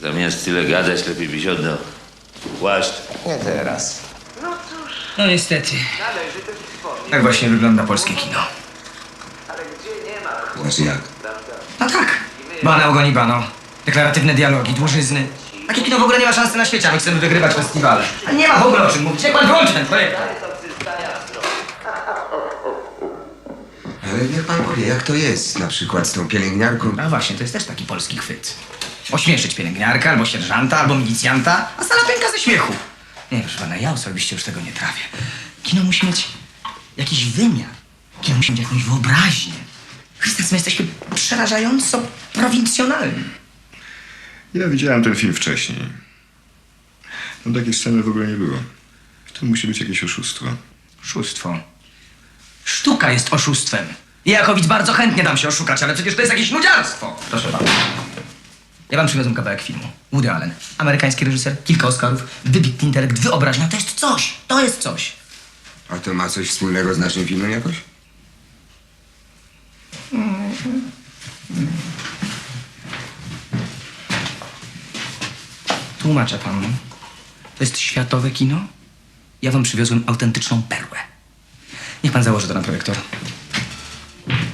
Zamiast tyle gadać, lepiej byś oddał płaszcz. Nie teraz. No cóż. No niestety. Tak właśnie wygląda polskie kino. Znaczy jak? No tak. Bana ogoni bano. Deklaratywne dialogi, dłużyzny. Takie kino w ogóle nie ma szansy na świecie, a my chcemy wygrywać festiwale. Ale nie ma w ogóle o czym mówić. Jak pan wyłączy ten projekt? Ale niech pan powie, jak to jest na przykład z tą pielęgniarką? A właśnie, to jest też taki polski chwyt. Ośmieszyć pielęgniarkę, albo sierżanta, albo milicjanta, a sala pęka ze śmiechu. Nie, proszę pana, ja osobiście już tego nie trawię. Kino musi mieć jakiś wymiar. Kino musi mieć jakąś wyobraźnię. Chrystus, my jesteśmy przerażająco prowincjonalni. Ja widziałem ten film wcześniej. Tam takiej sceny w ogóle nie było. To musi być jakieś oszustwo. Oszustwo. Sztuka jest oszustwem. I Jakowicz bardzo chętnie dam się oszukać, ale przecież to jest jakieś nudziarstwo. Proszę pana. Ja wam przywiozłem kawałek filmu. Woody Allen. Amerykański reżyser, kilka Oscarów, wybitny intelekt, wyobraźnia. To jest coś. To jest coś. A to ma coś wspólnego z naszym filmem jakoś? Tłumaczę panu. To jest światowe kino. Ja wam przywiozłem autentyczną perłę. Niech pan założy to na projektor.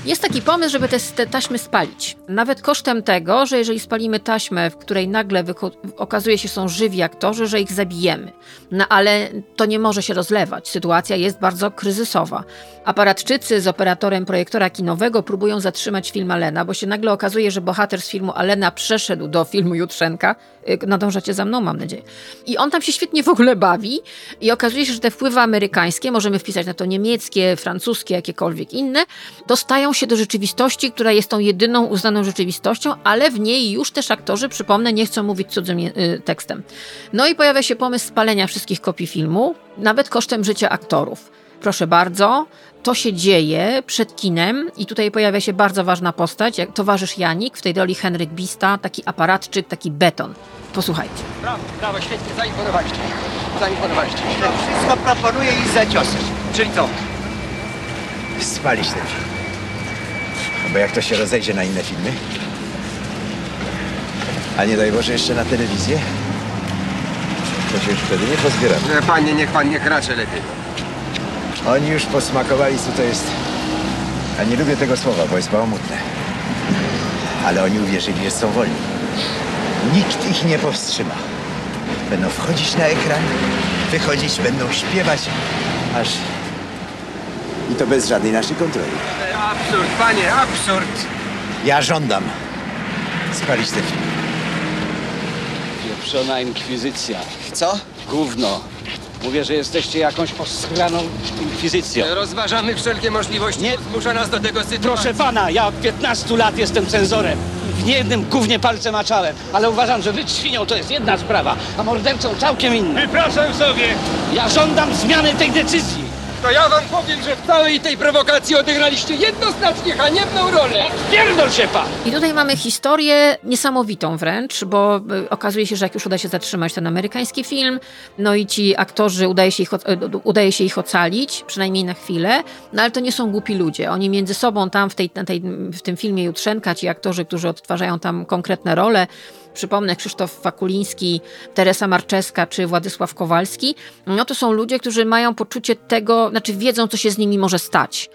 Jest taki pomysł, żeby te, te taśmy spalić. Nawet kosztem tego, że jeżeli spalimy taśmę, w której nagle okazuje się, są żywi aktorzy, że ich zabijemy. No ale to nie może się rozlewać. Sytuacja jest bardzo kryzysowa. Aparatczycy z operatorem projektora kinowego próbują zatrzymać film Alena, bo się nagle okazuje, że bohater z filmu Alena przeszedł do filmu Jutrzenka. Y, Nadążacie za mną, mam nadzieję. I on tam się świetnie w ogóle bawi i okazuje się, że te wpływy amerykańskie, możemy wpisać na to niemieckie, francuskie, jakiekolwiek inne, dostają się do rzeczywistości, która jest tą jedyną uznaną rzeczywistością, ale w niej już też aktorzy, przypomnę, nie chcą mówić cudzym y, tekstem. No i pojawia się pomysł spalenia wszystkich kopii filmu, nawet kosztem życia aktorów. Proszę bardzo, to się dzieje przed kinem i tutaj pojawia się bardzo ważna postać, jak towarzysz Janik, w tej roli Henryk Bista, taki aparatczyk, taki beton. Posłuchajcie. Brawo, brawo, świetnie, zaimponowaliście. Zaimponowaliście. Wszystko proponuję i za ciosem. Czyli co? Spalić ten film. Bo jak to się rozejdzie na inne filmy? A nie daj Boże jeszcze na telewizję? To się już wtedy nie pozbieramy. E, Panie, niech pan nie kracze lepiej. Oni już posmakowali, co to jest... A nie lubię tego słowa, bo jest bałamutne. Ale oni uwierzyli, że są wolni. Nikt ich nie powstrzyma. Będą wchodzić na ekran, wychodzić, będą śpiewać, aż... I to bez żadnej naszej kontroli. Absurd, panie, absurd. Ja żądam spalić ten film. Pieprzona inkwizycja. Co? Gówno. Mówię, że jesteście jakąś osraną inkwizycją. Rozważamy wszelkie możliwości. Nie zmusza nas do tego sytuacji. Proszę pana, ja od 15 lat jestem cenzorem. W niejednym gównie palce maczałem, ale uważam, że być świnią to jest jedna sprawa, a mordercą całkiem inna. Wypraszam sobie. Ja żądam zmiany tej decyzji. To ja wam powiem, że w całej tej prowokacji odegraliście jednoznacznie haniebną rolę. Pierdol się pan! I tutaj mamy historię niesamowitą wręcz, bo y, okazuje się, że jak już uda się zatrzymać ten amerykański film, no i ci aktorzy udaje się ich, y, udaje się ich ocalić, przynajmniej na chwilę, no ale to nie są głupi ludzie. Oni między sobą tam w, tej, tej, w tym filmie Jutrzenka, ci aktorzy, którzy odtwarzają tam konkretne role, przypomnę Krzysztof Wakuliński, Teresa Marczeska czy Władysław Kowalski, no to są ludzie, którzy mają poczucie tego, znaczy wiedzą, co się z nimi może stać.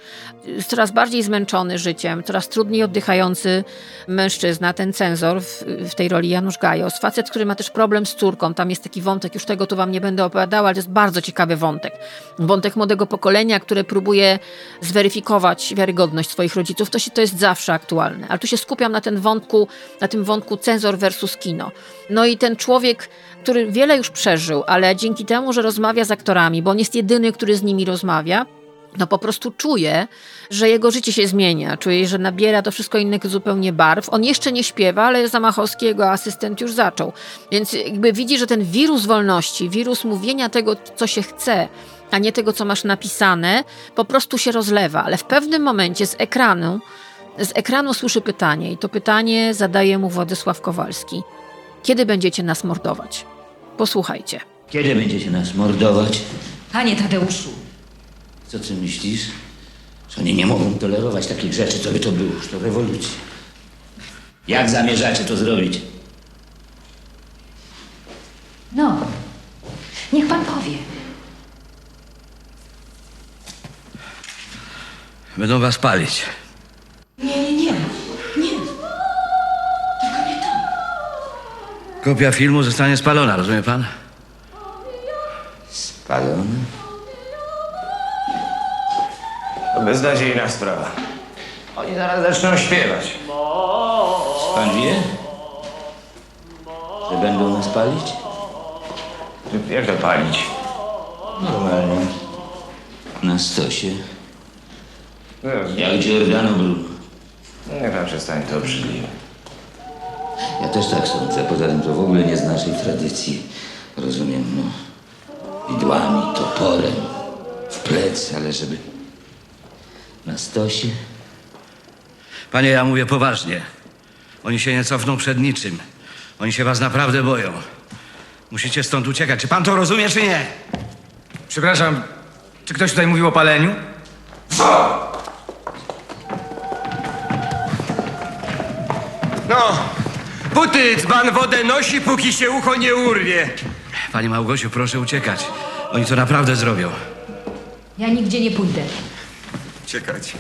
Coraz bardziej zmęczony życiem, coraz trudniej oddychający mężczyzna, ten cenzor w, w tej roli Janusz Gajos, facet, który ma też problem z córką, tam jest taki wątek, już tego tu wam nie będę opowiadała, ale to jest bardzo ciekawy wątek. Wątek młodego pokolenia, które próbuje zweryfikować wiarygodność swoich rodziców, to, się, to jest zawsze aktualne, ale tu się skupiam na, ten wątku, na tym wątku cenzor versus kino. No i ten człowiek, który wiele już przeżył, ale dzięki temu, że rozmawia z aktorami, bo on jest jedyny, który z nimi rozmawia, no po prostu czuje, że jego życie się zmienia, czuje, że nabiera to wszystko innych zupełnie barw. On jeszcze nie śpiewa, ale Zamachowski, jego asystent, już zaczął. Więc jakby widzi, że ten wirus wolności, wirus mówienia tego, co się chce, a nie tego, co masz napisane, po prostu się rozlewa. Ale w pewnym momencie z ekranu, z ekranu słyszy pytanie i to pytanie zadaje mu Władysław Kowalski. Kiedy będziecie nas mordować? Posłuchajcie. Kiedy będziecie nas mordować? Panie Tadeuszu, Co ty myślisz? Że oni nie mogą tolerować takich rzeczy, co by to było? Już to rewolucja. Jak zamierzacie to zrobić? no, niech pan powie. Będą was palić. Nie, nie, nie. Nie. Tylko nie to. Kopia filmu zostanie spalona, rozumie pan? Spalony? To beznadziejna sprawa. Oni zaraz zaczną śpiewać. Pan wie? Że będą nas palić? Jak to palić? Normalnie. Na stosie. Jak Giordano Bruno. Niech pan przestanie, to obrzydliwe. Ja też tak sądzę. Poza tym to w ogóle nie z naszej tradycji. Rozumiem, no. Widłami, toporem, w plecy, ale żeby na stosie. Panie, ja mówię poważnie. Oni się nie cofną przed niczym. Oni się was naprawdę boją. Musicie stąd uciekać. Czy pan to rozumie, czy nie? Przepraszam, czy ktoś tutaj mówił o paleniu? No, buty dzban wodę nosi, póki się ucho nie urwie. Pani Małgosiu, proszę uciekać. Oni to naprawdę zrobią. Ja nigdzie nie pójdę. Uciekać.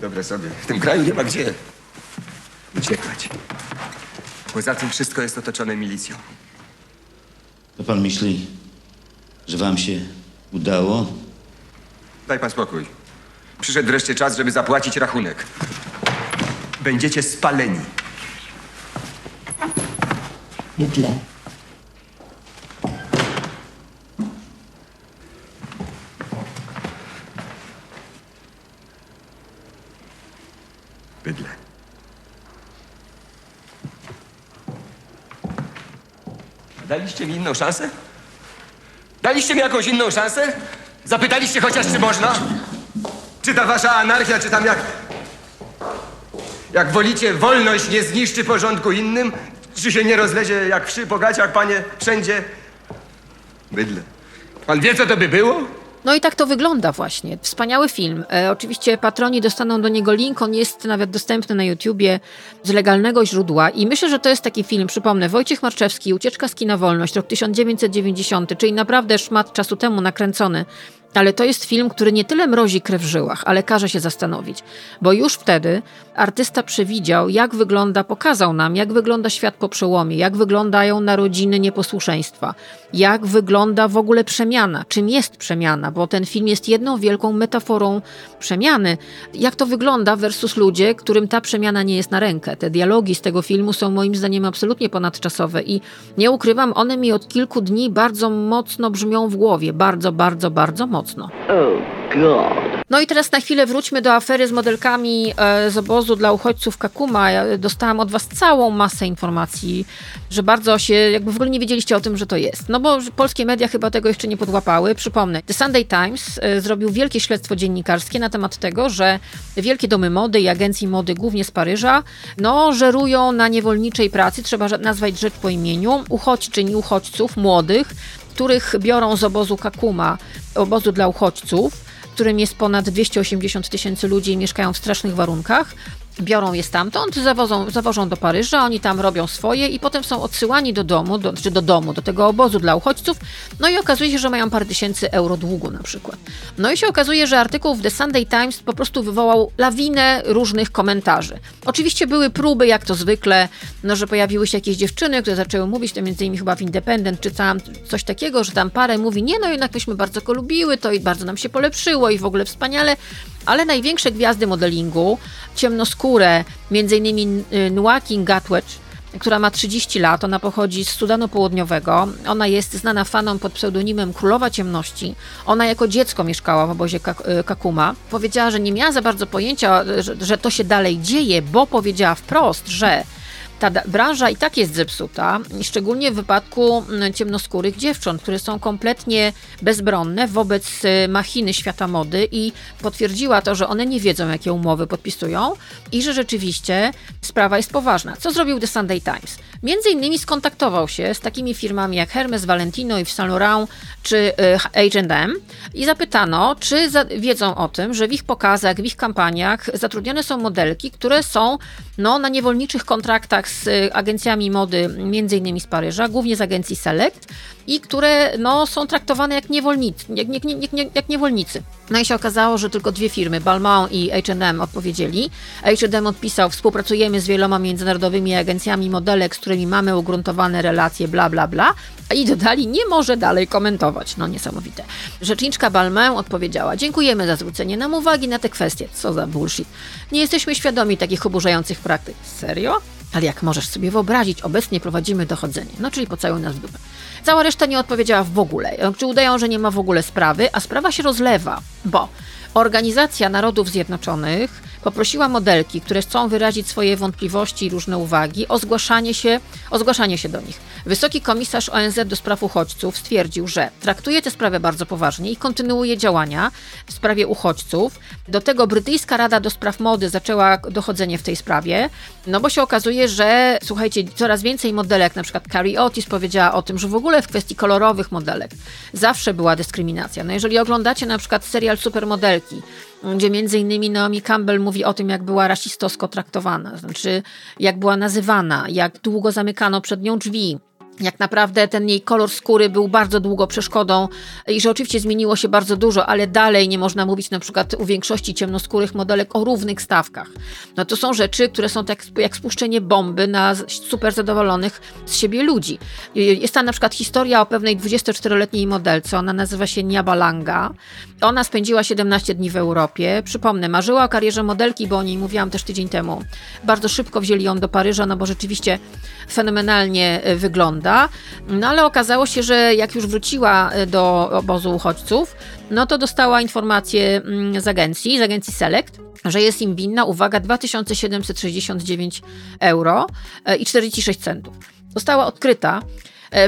Dobre sobie. W tym kraju nie ma gdzie uciekać. Poza tym wszystko jest otoczone milicją. To pan myśli, że wam się udało? Daj pan spokój. Przyszedł wreszcie czas, żeby zapłacić rachunek. Będziecie spaleni. Bydle. Bydle. Daliście mi inną szansę? Daliście mi jakąś inną szansę? Zapytaliście chociaż, czy można? Czy ta wasza anarchia, czy tam jak... Jak wolicie, wolność nie zniszczy porządku innym? Czy się nie rozlezie jak wszy po gaciach, panie, wszędzie? Bydle. Pan wie, co to by było? No i tak to wygląda właśnie. Wspaniały film. E, oczywiście patroni dostaną do niego link, on jest nawet dostępny na YouTubie z legalnego źródła i myślę, że to jest taki film, przypomnę, Wojciech Marczewski, Ucieczka z kina Wolność, rok 1990, czyli naprawdę szmat czasu temu nakręcony. Ale to jest film, który nie tyle mrozi krew w żyłach, ale każe się zastanowić, bo już wtedy artysta przewidział, jak wygląda, pokazał nam, jak wygląda świat po przełomie, jak wyglądają narodziny nieposłuszeństwa, jak wygląda w ogóle przemiana, czym jest przemiana, bo ten film jest jedną wielką metaforą przemiany. Jak to wygląda versus ludzie, którym ta przemiana nie jest na rękę. Te dialogi z tego filmu są moim zdaniem absolutnie ponadczasowe i nie ukrywam, one mi od kilku dni bardzo mocno brzmią w głowie, bardzo, bardzo, bardzo mocno. No i teraz na chwilę wróćmy do afery z modelkami e, z obozu dla uchodźców Kakuma. Ja dostałam od was całą masę informacji, że bardzo się, jakby w ogóle nie wiedzieliście o tym, że to jest. No bo polskie media chyba tego jeszcze nie podłapały. Przypomnę, The Sunday Times e, zrobił wielkie śledztwo dziennikarskie na temat tego, że wielkie domy mody i agencje mody, głównie z Paryża, no żerują na niewolniczej pracy, trzeba nazwać rzecz po imieniu, uchodźczyń i uchodźców młodych, których biorą z obozu Kakuma, obozu dla uchodźców, którym jest ponad 280 tysięcy ludzi i mieszkają w strasznych warunkach. Biorą je stamtąd, zawożą, zawożą do Paryża, oni tam robią swoje i potem są odsyłani do domu, do, czy do domu, do tego obozu dla uchodźców. No i okazuje się, że mają parę tysięcy euro długu na przykład. No i się okazuje, że artykuł w The Sunday Times po prostu wywołał lawinę różnych komentarzy. Oczywiście były próby, jak to zwykle, no, że pojawiły się jakieś dziewczyny, które zaczęły mówić, to między innymi chyba w Independent czytałam coś takiego, że tam parę mówi, nie no jednak myśmy bardzo go lubiły, to i bardzo nam się polepszyło i w ogóle wspaniale, ale największe gwiazdy modelingu, ciemnoskóre, między innymi Nwakin Gatwatch, która ma 30 lat, ona pochodzi z Sudanu Południowego, ona jest znana fanom pod pseudonimem Królowa Ciemności. Ona jako dziecko mieszkała w obozie Kakuma. Powiedziała, że nie miała za bardzo pojęcia, że, że to się dalej dzieje, bo powiedziała wprost, że ta branża i tak jest zepsuta, szczególnie w wypadku mm, ciemnoskórych dziewcząt, które są kompletnie bezbronne wobec y, machiny świata mody i potwierdziła to, że one nie wiedzą, jakie umowy podpisują i że rzeczywiście sprawa jest poważna. Co zrobił The Sunday Times? Między innymi skontaktował się z takimi firmami jak Hermes, Valentino, Yves Saint Laurent czy H&M i zapytano, czy wiedzą o tym, że w ich pokazach, w ich kampaniach zatrudnione są modelki, które są no, na niewolniczych kontraktach z y, agencjami mody, między innymi z Paryża, głównie z agencji Select i które no, są traktowane jak, niewolnicy, jak, jak, niewolnicy. No i się okazało, że tylko dwie firmy, Balmain i H&M odpowiedzieli. H&M odpisał, współpracujemy z wieloma międzynarodowymi agencjami modelek, z którymi mamy ugruntowane relacje, bla, bla, bla. I dodali, nie może dalej komentować. No niesamowite. Rzeczniczka Balmain odpowiedziała, dziękujemy za zwrócenie nam uwagi na te kwestie. Co za bullshit. Nie jesteśmy świadomi takich oburzających praktyk. Serio? Ale jak możesz sobie wyobrazić, obecnie prowadzimy dochodzenie. No czyli pocałuj nas w dupę. Cała reszta nie odpowiedziała w ogóle. Czy udają, że nie ma w ogóle sprawy, a sprawa się rozlewa, bo Organizacja Narodów Zjednoczonych poprosiła modelki, które chcą wyrazić swoje wątpliwości i różne uwagi, o zgłaszanie się, o zgłaszanie się do nich. Wysoki komisarz ONZ do spraw uchodźców stwierdził, że traktuje tę sprawę bardzo poważnie i kontynuuje działania w sprawie uchodźców. Do tego brytyjska Rada do Spraw Mody zaczęła dochodzenie w tej sprawie, no bo się okazuje, że słuchajcie, coraz więcej modelek, na przykład Carrie Otis powiedziała o tym, że w ogóle w kwestii kolorowych modelek zawsze była dyskryminacja. No jeżeli oglądacie na przykład serial Supermodelki, gdzie między innymi Naomi Campbell mówi o tym, jak była rasistowsko traktowana, znaczy jak była nazywana, jak długo zamykano przed nią drzwi, jak naprawdę ten jej kolor skóry był bardzo długo przeszkodą i że oczywiście zmieniło się bardzo dużo, ale dalej nie można mówić na przykład u większości ciemnoskórych modelek o równych stawkach. No to są rzeczy, które są tak jak spuszczenie bomby na super zadowolonych z siebie ludzi. Jest tam na przykład historia o pewnej 24-letniej modelce, ona nazywa się Niabalanga. Ona spędziła 17 dni w Europie. Przypomnę, marzyła o karierze modelki, bo o niej mówiłam też tydzień temu. Bardzo szybko wzięli ją do Paryża, no bo rzeczywiście fenomenalnie e, wygląda. No ale okazało się, że jak już wróciła e, do obozu uchodźców, no to dostała informację mm, z agencji, z agencji Select, że jest im winna, uwaga, 2769 euro e, i 46 centów. Została odkryta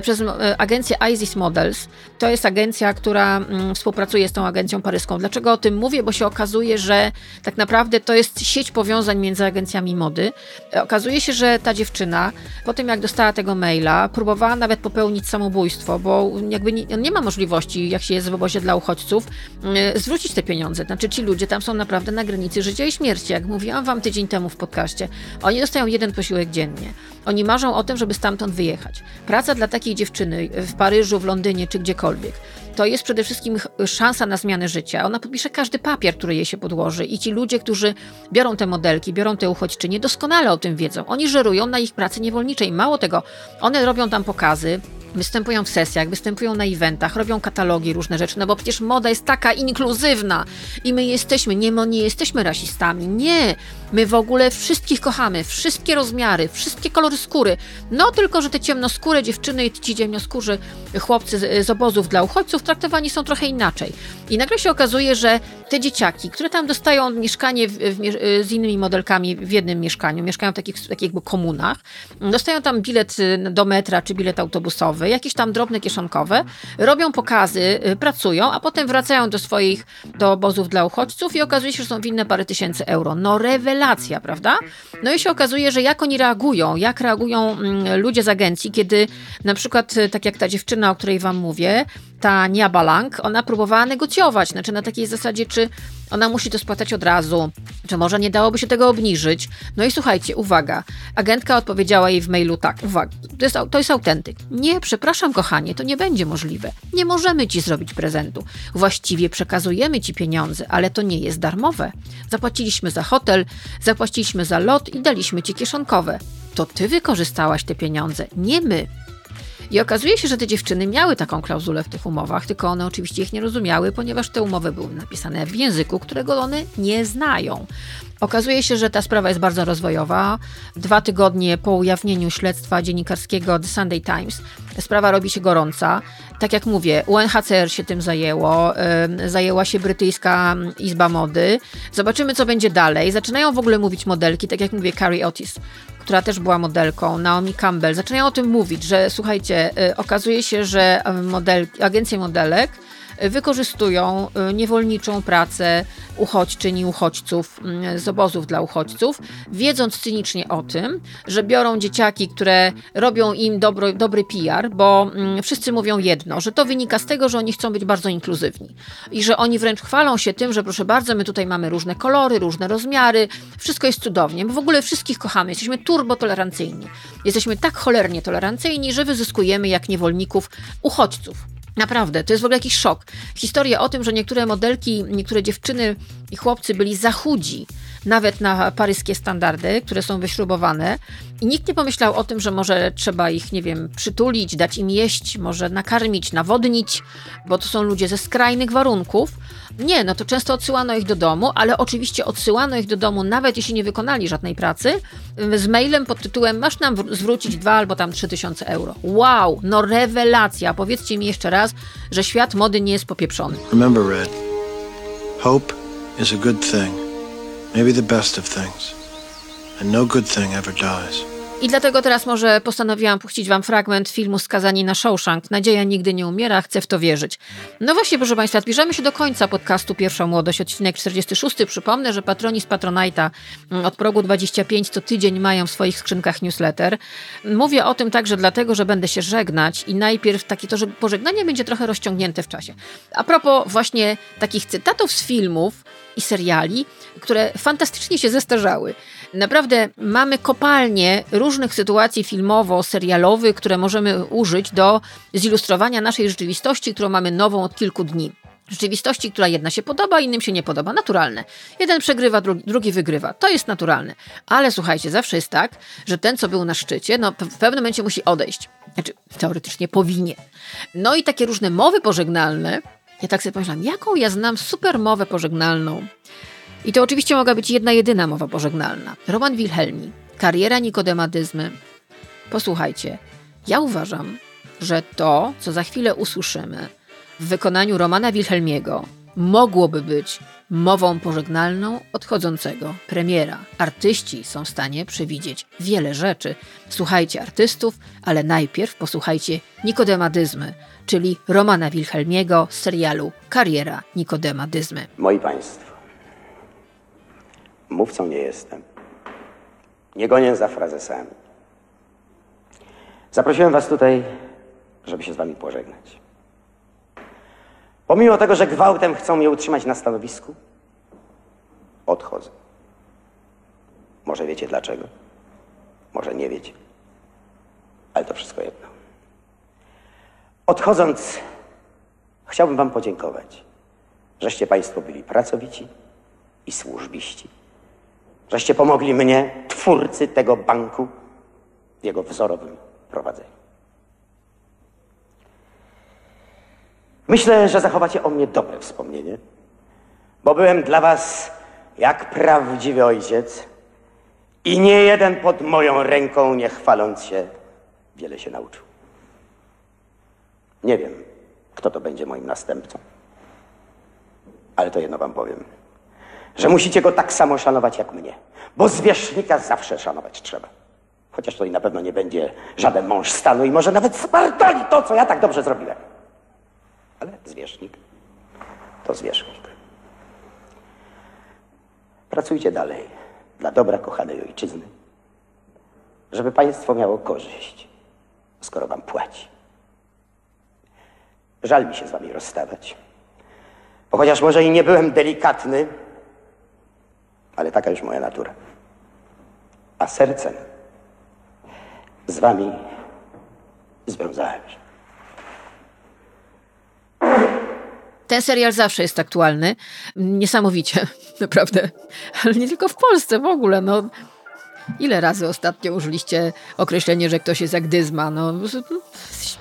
przez e, agencję ISIS Models. To jest agencja, która mm, współpracuje z tą agencją paryską. Dlaczego o tym mówię? Bo się okazuje, że tak naprawdę to jest sieć powiązań między agencjami mody. E, Okazuje się, że ta dziewczyna po tym, jak dostała tego maila, próbowała nawet popełnić samobójstwo, bo jakby nie, nie ma możliwości, jak się jest w obozie dla uchodźców, e, zwrócić te pieniądze. Znaczy ci ludzie tam są naprawdę na granicy życia i śmierci. Jak mówiłam wam tydzień temu w podcaście, oni dostają jeden posiłek dziennie. Oni marzą o tym, żeby stamtąd wyjechać. Praca dla takiej dziewczyny w Paryżu, w Londynie czy gdziekolwiek, to jest przede wszystkim szansa na zmianę życia. Ona podpisze każdy papier, który jej się podłoży i ci ludzie, którzy biorą te modelki, biorą te uchodźczynie, doskonale o tym wiedzą. Oni żerują na ich pracy niewolniczej. Mało tego, one robią tam pokazy, występują w sesjach, występują na eventach, robią katalogi, różne rzeczy, no bo przecież moda jest taka inkluzywna i my jesteśmy, nie, nie jesteśmy rasistami, nie, my w ogóle wszystkich kochamy, wszystkie rozmiary, wszystkie kolory skóry, no tylko, że te ciemnoskóre dziewczyny i ci ciemnoskórzy chłopcy z, z obozów dla uchodźców traktowani są trochę inaczej. I nagle się okazuje, że te dzieciaki, które tam dostają mieszkanie w, w, mie- z innymi modelkami w jednym mieszkaniu, mieszkają w takich, takich jakby komunach, dostają tam bilet y, do metra czy bilet autobusowy, jakieś tam drobne kieszonkowe, robią pokazy, y, pracują, a potem wracają do swoich, do obozów dla uchodźców i okazuje się, że są winne parę tysięcy euro. No rewelacja, prawda? No i się okazuje, że jak oni reagują, jak reagują mm, ludzie z agencji, kiedy na przykład, y, tak jak ta dziewczyna, o której wam mówię, ta Nia Balang, ona próbowała negocjować, znaczy na takiej zasadzie, czy ona musi to spłatać od razu, czy może nie dałoby się tego obniżyć. No i słuchajcie, uwaga, agentka odpowiedziała jej w mailu tak, uwaga, to jest, to jest autentyk. Nie, przepraszam kochanie, to nie będzie możliwe. Nie możemy ci zrobić prezentu. Właściwie przekazujemy ci pieniądze, ale to nie jest darmowe. Zapłaciliśmy za hotel, zapłaciliśmy za lot i daliśmy ci kieszonkowe. To ty wykorzystałaś te pieniądze, nie my. I okazuje się, że te dziewczyny miały taką klauzulę w tych umowach, tylko one oczywiście ich nie rozumiały, ponieważ te umowy były napisane w języku, którego one nie znają. Okazuje się, że ta sprawa jest bardzo rozwojowa. Dwa tygodnie po ujawnieniu śledztwa dziennikarskiego The Sunday Times sprawa robi się gorąca. Tak jak mówię, UNHCR się tym zajęło, zajęła się brytyjska Izba Mody. Zobaczymy, co będzie dalej. Zaczynają w ogóle mówić modelki, tak jak mówię, Carrie Otis, która też była modelką, Naomi Campbell. Zaczynają o tym mówić, że słuchajcie, yy, okazuje się, że model, agencje modelek wykorzystują y, niewolniczą pracę uchodźczyń i uchodźców mm, z obozów dla uchodźców, wiedząc cynicznie o tym, że biorą dzieciaki, które robią im dobro, dobry PR, bo mm, wszyscy mówią jedno, że to wynika z tego, że oni chcą być bardzo inkluzywni i że oni wręcz chwalą się tym, że proszę bardzo, my tutaj mamy różne kolory, różne rozmiary, wszystko jest cudownie, my w ogóle wszystkich kochamy, jesteśmy turbotolerancyjni. Jesteśmy tak cholernie tolerancyjni, że wyzyskujemy jak niewolników uchodźców. Naprawdę, to jest w ogóle jakiś szok. Historia o tym, że niektóre modelki, niektóre dziewczyny i chłopcy byli za chudzi, nawet na paryskie standardy, które są wyśrubowane. I nikt nie pomyślał o tym, że może trzeba ich, nie wiem, przytulić, dać im jeść, może nakarmić, nawodnić, bo to są ludzie ze skrajnych warunków. Nie, no to często odsyłano ich do domu, ale oczywiście odsyłano ich do domu, nawet jeśli nie wykonali żadnej pracy, z mailem pod tytułem masz nam zwrócić dwa albo tam trzy tysiące euro. Wow, no rewelacja. Powiedzcie mi jeszcze raz, że świat mody nie jest popieprzony. Remember, Red, hope is a good thing. maybe the best of things, and no good thing ever dies. I dlatego teraz może postanowiłam puścić wam fragment filmu Skazani na Shawshank. Nadzieja nigdy nie umiera, chcę w to wierzyć. No właśnie, proszę Państwa, zbliżamy się do końca podcastu Pierwsza Młodość, odcinek 46. Przypomnę, że patroni z Patronite'a mm, od progu 25 co tydzień mają w swoich skrzynkach newsletter. Mówię o tym także dlatego, że będę się żegnać i najpierw takie to, że pożegnanie będzie trochę rozciągnięte w czasie. A propos właśnie takich cytatów z filmów i seriali, które fantastycznie się zestarzały. Naprawdę mamy kopalnie różnych sytuacji filmowo-serialowych, które możemy użyć do zilustrowania naszej rzeczywistości, którą mamy nową od kilku dni. Rzeczywistości, która jedna się podoba, innym się nie podoba. Naturalne. Jeden przegrywa, drugi, drugi, wygrywa. To jest naturalne. Ale słuchajcie, zawsze jest tak, że ten, co był na szczycie, no w pewnym momencie musi odejść. Znaczy, teoretycznie powinien. No i takie różne mowy pożegnalne. Ja tak sobie pomyślałam, jaką ja znam super mowę pożegnalną. I to oczywiście mogła być jedna jedyna mowa pożegnalna. Roman Wilhelmi, kariera nikodemadyzmy. Posłuchajcie, ja uważam, że to, co za chwilę usłyszymy w wykonaniu Romana Wilhelmiego, mogłoby być mową pożegnalną odchodzącego premiera. Artyści są w stanie przewidzieć wiele rzeczy. Słuchajcie artystów, ale najpierw posłuchajcie Nikodemadyzmy, czyli Romana Wilhelmiego z serialu Kariera Nikodemadyzmy. Moi Państwo, Mówcą nie jestem. Nie gonię za frazesami. Zaprosiłem was tutaj, żeby się z wami pożegnać. Pomimo tego, że gwałtem chcą mnie utrzymać na stanowisku, odchodzę. Może wiecie dlaczego? Może nie wiecie. Ale to wszystko jedno. Odchodząc, chciałbym wam podziękować, żeście państwo byli pracowici i służbiści żeście pomogli mnie, twórcy tego banku, w jego wzorowym prowadzeniu. Myślę, że zachowacie o mnie dobre wspomnienie, bo byłem dla was jak prawdziwy ojciec i nie jeden pod moją ręką, nie chwaląc się, wiele się nauczył. Nie wiem, kto to będzie moim następcą, ale to jedno wam powiem – że musicie go tak samo szanować jak mnie. Bo zwierzchnika zawsze szanować trzeba. Chociaż to i na pewno nie będzie żaden mąż stanu i może nawet spartoli to, co ja tak dobrze zrobiłem. Ale zwierzchnik to zwierzchnik. Pracujcie dalej dla dobra kochanej ojczyzny, żeby państwo miało korzyść, skoro wam płaci. Żal mi się z wami rozstawać. Bo chociaż może i nie byłem delikatny, ale taka już moja natura. A sercem z wami związałem się. Ten serial zawsze jest aktualny. Niesamowicie, naprawdę. Ale nie tylko w Polsce w ogóle. No, Ile razy ostatnio użyliście określenie, że ktoś jest jak dyzma? No,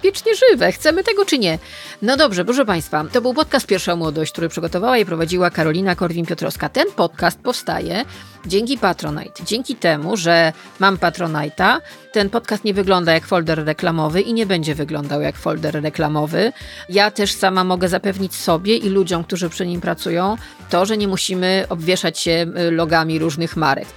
wiecznie żywe. Chcemy tego czy nie? No dobrze, proszę Państwa, to był podcast Pierwsza Młodość, który przygotowała i prowadziła Karolina Korwin-Piotrowska. Ten podcast powstaje dzięki Patronite. Dzięki temu, że mam Patronite'a, ten podcast nie wygląda jak folder reklamowy i nie będzie wyglądał jak folder reklamowy. Ja też sama mogę zapewnić sobie i ludziom, którzy przy nim pracują, to, że nie musimy obwieszać się y, logami różnych marek.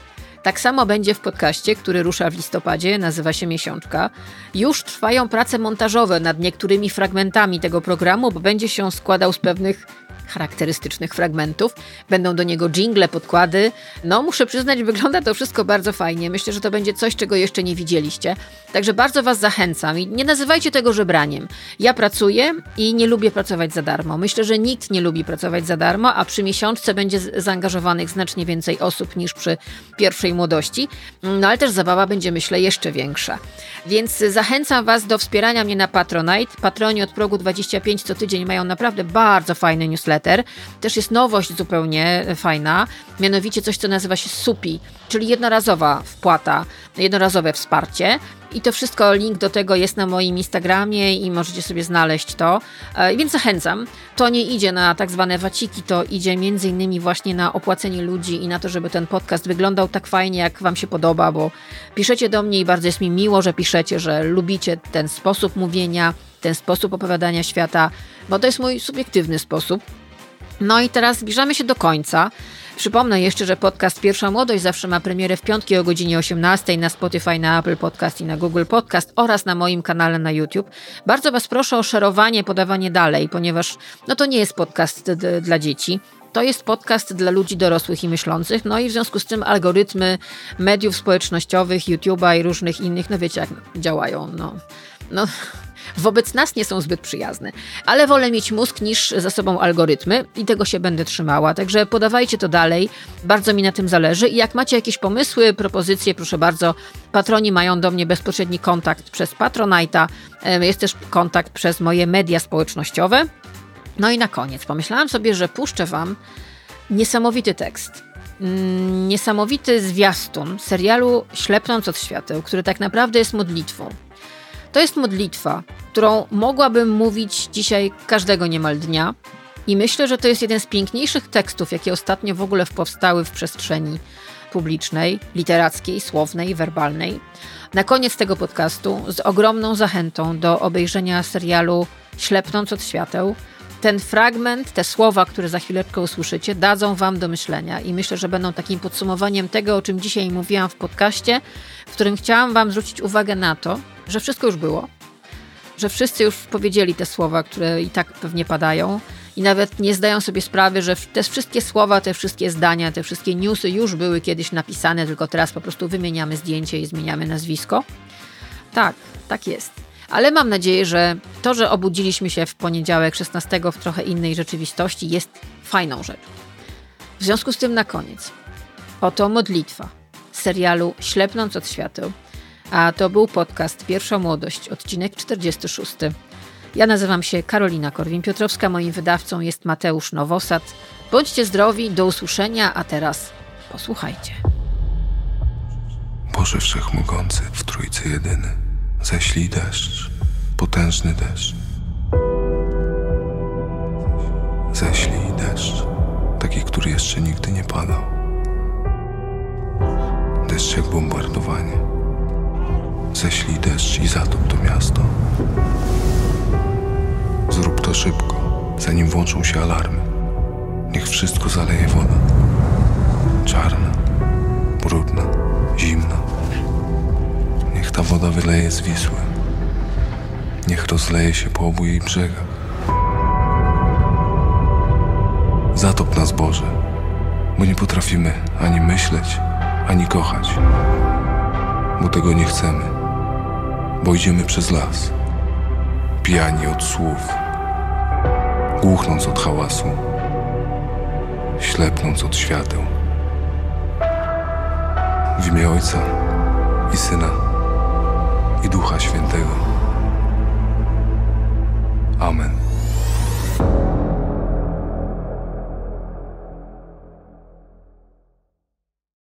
Tak samo będzie w podcaście, który rusza w listopadzie, nazywa się Miesiączka. Już trwają prace montażowe nad niektórymi fragmentami tego programu, bo będzie się składał z pewnych charakterystycznych fragmentów. Będą do niego jingle, podkłady. No, muszę przyznać, wygląda to wszystko bardzo fajnie. Myślę, że to będzie coś, czego jeszcze nie widzieliście. Także bardzo Was zachęcam i nie nazywajcie tego żebraniem. Ja pracuję i nie lubię pracować za darmo. Myślę, że nikt nie lubi pracować za darmo, a przy miesiączce będzie zaangażowanych znacznie więcej osób niż przy pierwszej młodości. No ale też zabawa będzie, myślę, jeszcze większa. Więc zachęcam Was do wspierania mnie na Patronite. Patroni od progu 25 co tydzień mają naprawdę bardzo fajny newsletter newsletter. Też jest nowość zupełnie fajna, mianowicie coś, co nazywa się SUPI, czyli jednorazowa wpłata, jednorazowe wsparcie. I to wszystko, link do tego jest na moim Instagramie i możecie sobie znaleźć to. E, więc zachęcam. To nie idzie na tak zwane waciki, to idzie między innymi właśnie na opłacenie ludzi i na to, żeby ten podcast wyglądał tak fajnie, jak Wam się podoba, bo piszecie do mnie i bardzo jest mi miło, że piszecie, że lubicie ten sposób mówienia, ten sposób opowiadania świata, bo to jest mój subiektywny sposób. No i teraz zbliżamy się do końca. Przypomnę jeszcze, że podcast Pierwsza Młodość zawsze ma premierę w piątki o godzinie 18 na Spotify, na Apple Podcast i na Google Podcast oraz na moim kanale na YouTube. Bardzo Was proszę o szerowanie, podawanie dalej, ponieważ no to nie jest podcast dla dzieci. To jest podcast dla ludzi dorosłych i myślących, no i w związku z tym algorytmy mediów społecznościowych, YouTube'a i różnych innych, no wiecie jak działają, no. no wobec nas nie są zbyt przyjazne. Ale wolę mieć mózg niż za sobą algorytmy i tego się będę trzymała. Także podawajcie to dalej. Bardzo mi na tym zależy. I jak macie jakieś pomysły, propozycje, proszę bardzo. Patroni mają do mnie bezpośredni kontakt przez Patronite'a. Jest też kontakt przez moje media społecznościowe. No i na koniec pomyślałam sobie, że puszczę Wam niesamowity tekst mm, niesamowity zwiastun serialu Ślepnąc od świateł, który tak naprawdę jest modlitwą. To jest modlitwa, którą mogłabym mówić dzisiaj każdego niemal dnia. I myślę, że to jest jeden z piękniejszych tekstów, jakie ostatnio w ogóle powstały w przestrzeni publicznej, literackiej, słownej, werbalnej. Na koniec tego podcastu z ogromną zachętą do obejrzenia serialu Ślepnąc od świateł. Ten fragment, te słowa, które za chwileczkę usłyszycie, dadzą Wam do myślenia i myślę, że będą takim podsumowaniem tego, o czym dzisiaj mówiłam w podcaście, w którym chciałam Wam zwrócić uwagę na to, że wszystko już było, że wszyscy już powiedzieli te słowa, które i tak pewnie padają i nawet nie zdają sobie sprawy, że te wszystkie słowa, te wszystkie zdania, te wszystkie newsy już były kiedyś napisane, tylko teraz po prostu wymieniamy zdjęcie i zmieniamy nazwisko. Tak, tak jest. Ale mam nadzieję, że to, że obudziliśmy się w poniedziałek 16 w trochę innej rzeczywistości, jest fajną rzeczą. W związku z tym na koniec. Oto modlitwa serialu Ślepnąc od świateł a to był podcast Pierwsza Młodość, odcinek 46. Ja nazywam się Karolina Korwin-Piotrowska, moim wydawcą jest Mateusz Nowosad. Bądźcie zdrowi, do usłyszenia, a teraz posłuchajcie. Boże Wszechmogący, w Trójcy Jedyny, ześlij deszcz, potężny deszcz. Ześlij deszcz, taki, który jeszcze nigdy nie padał. Deszcz jak bombardowanie Ześlij deszcz i zatop to miasto. Zrób to szybko, zanim włączą się alarmy. Niech wszystko zaleje woda. Czarna, brudna, zimna. Niech ta woda wyleje z Wisły. Niech rozleje się po obu jej brzegach. Zatop nas, Boże, bo nie potrafimy ani myśleć, ani kochać, bo tego nie chcemy bo idziemy przez las, pijani od słów, głuchnąc od hałasu, ślepnąc od świateł. W imię Ojca i Syna i Ducha Świętego. Amen.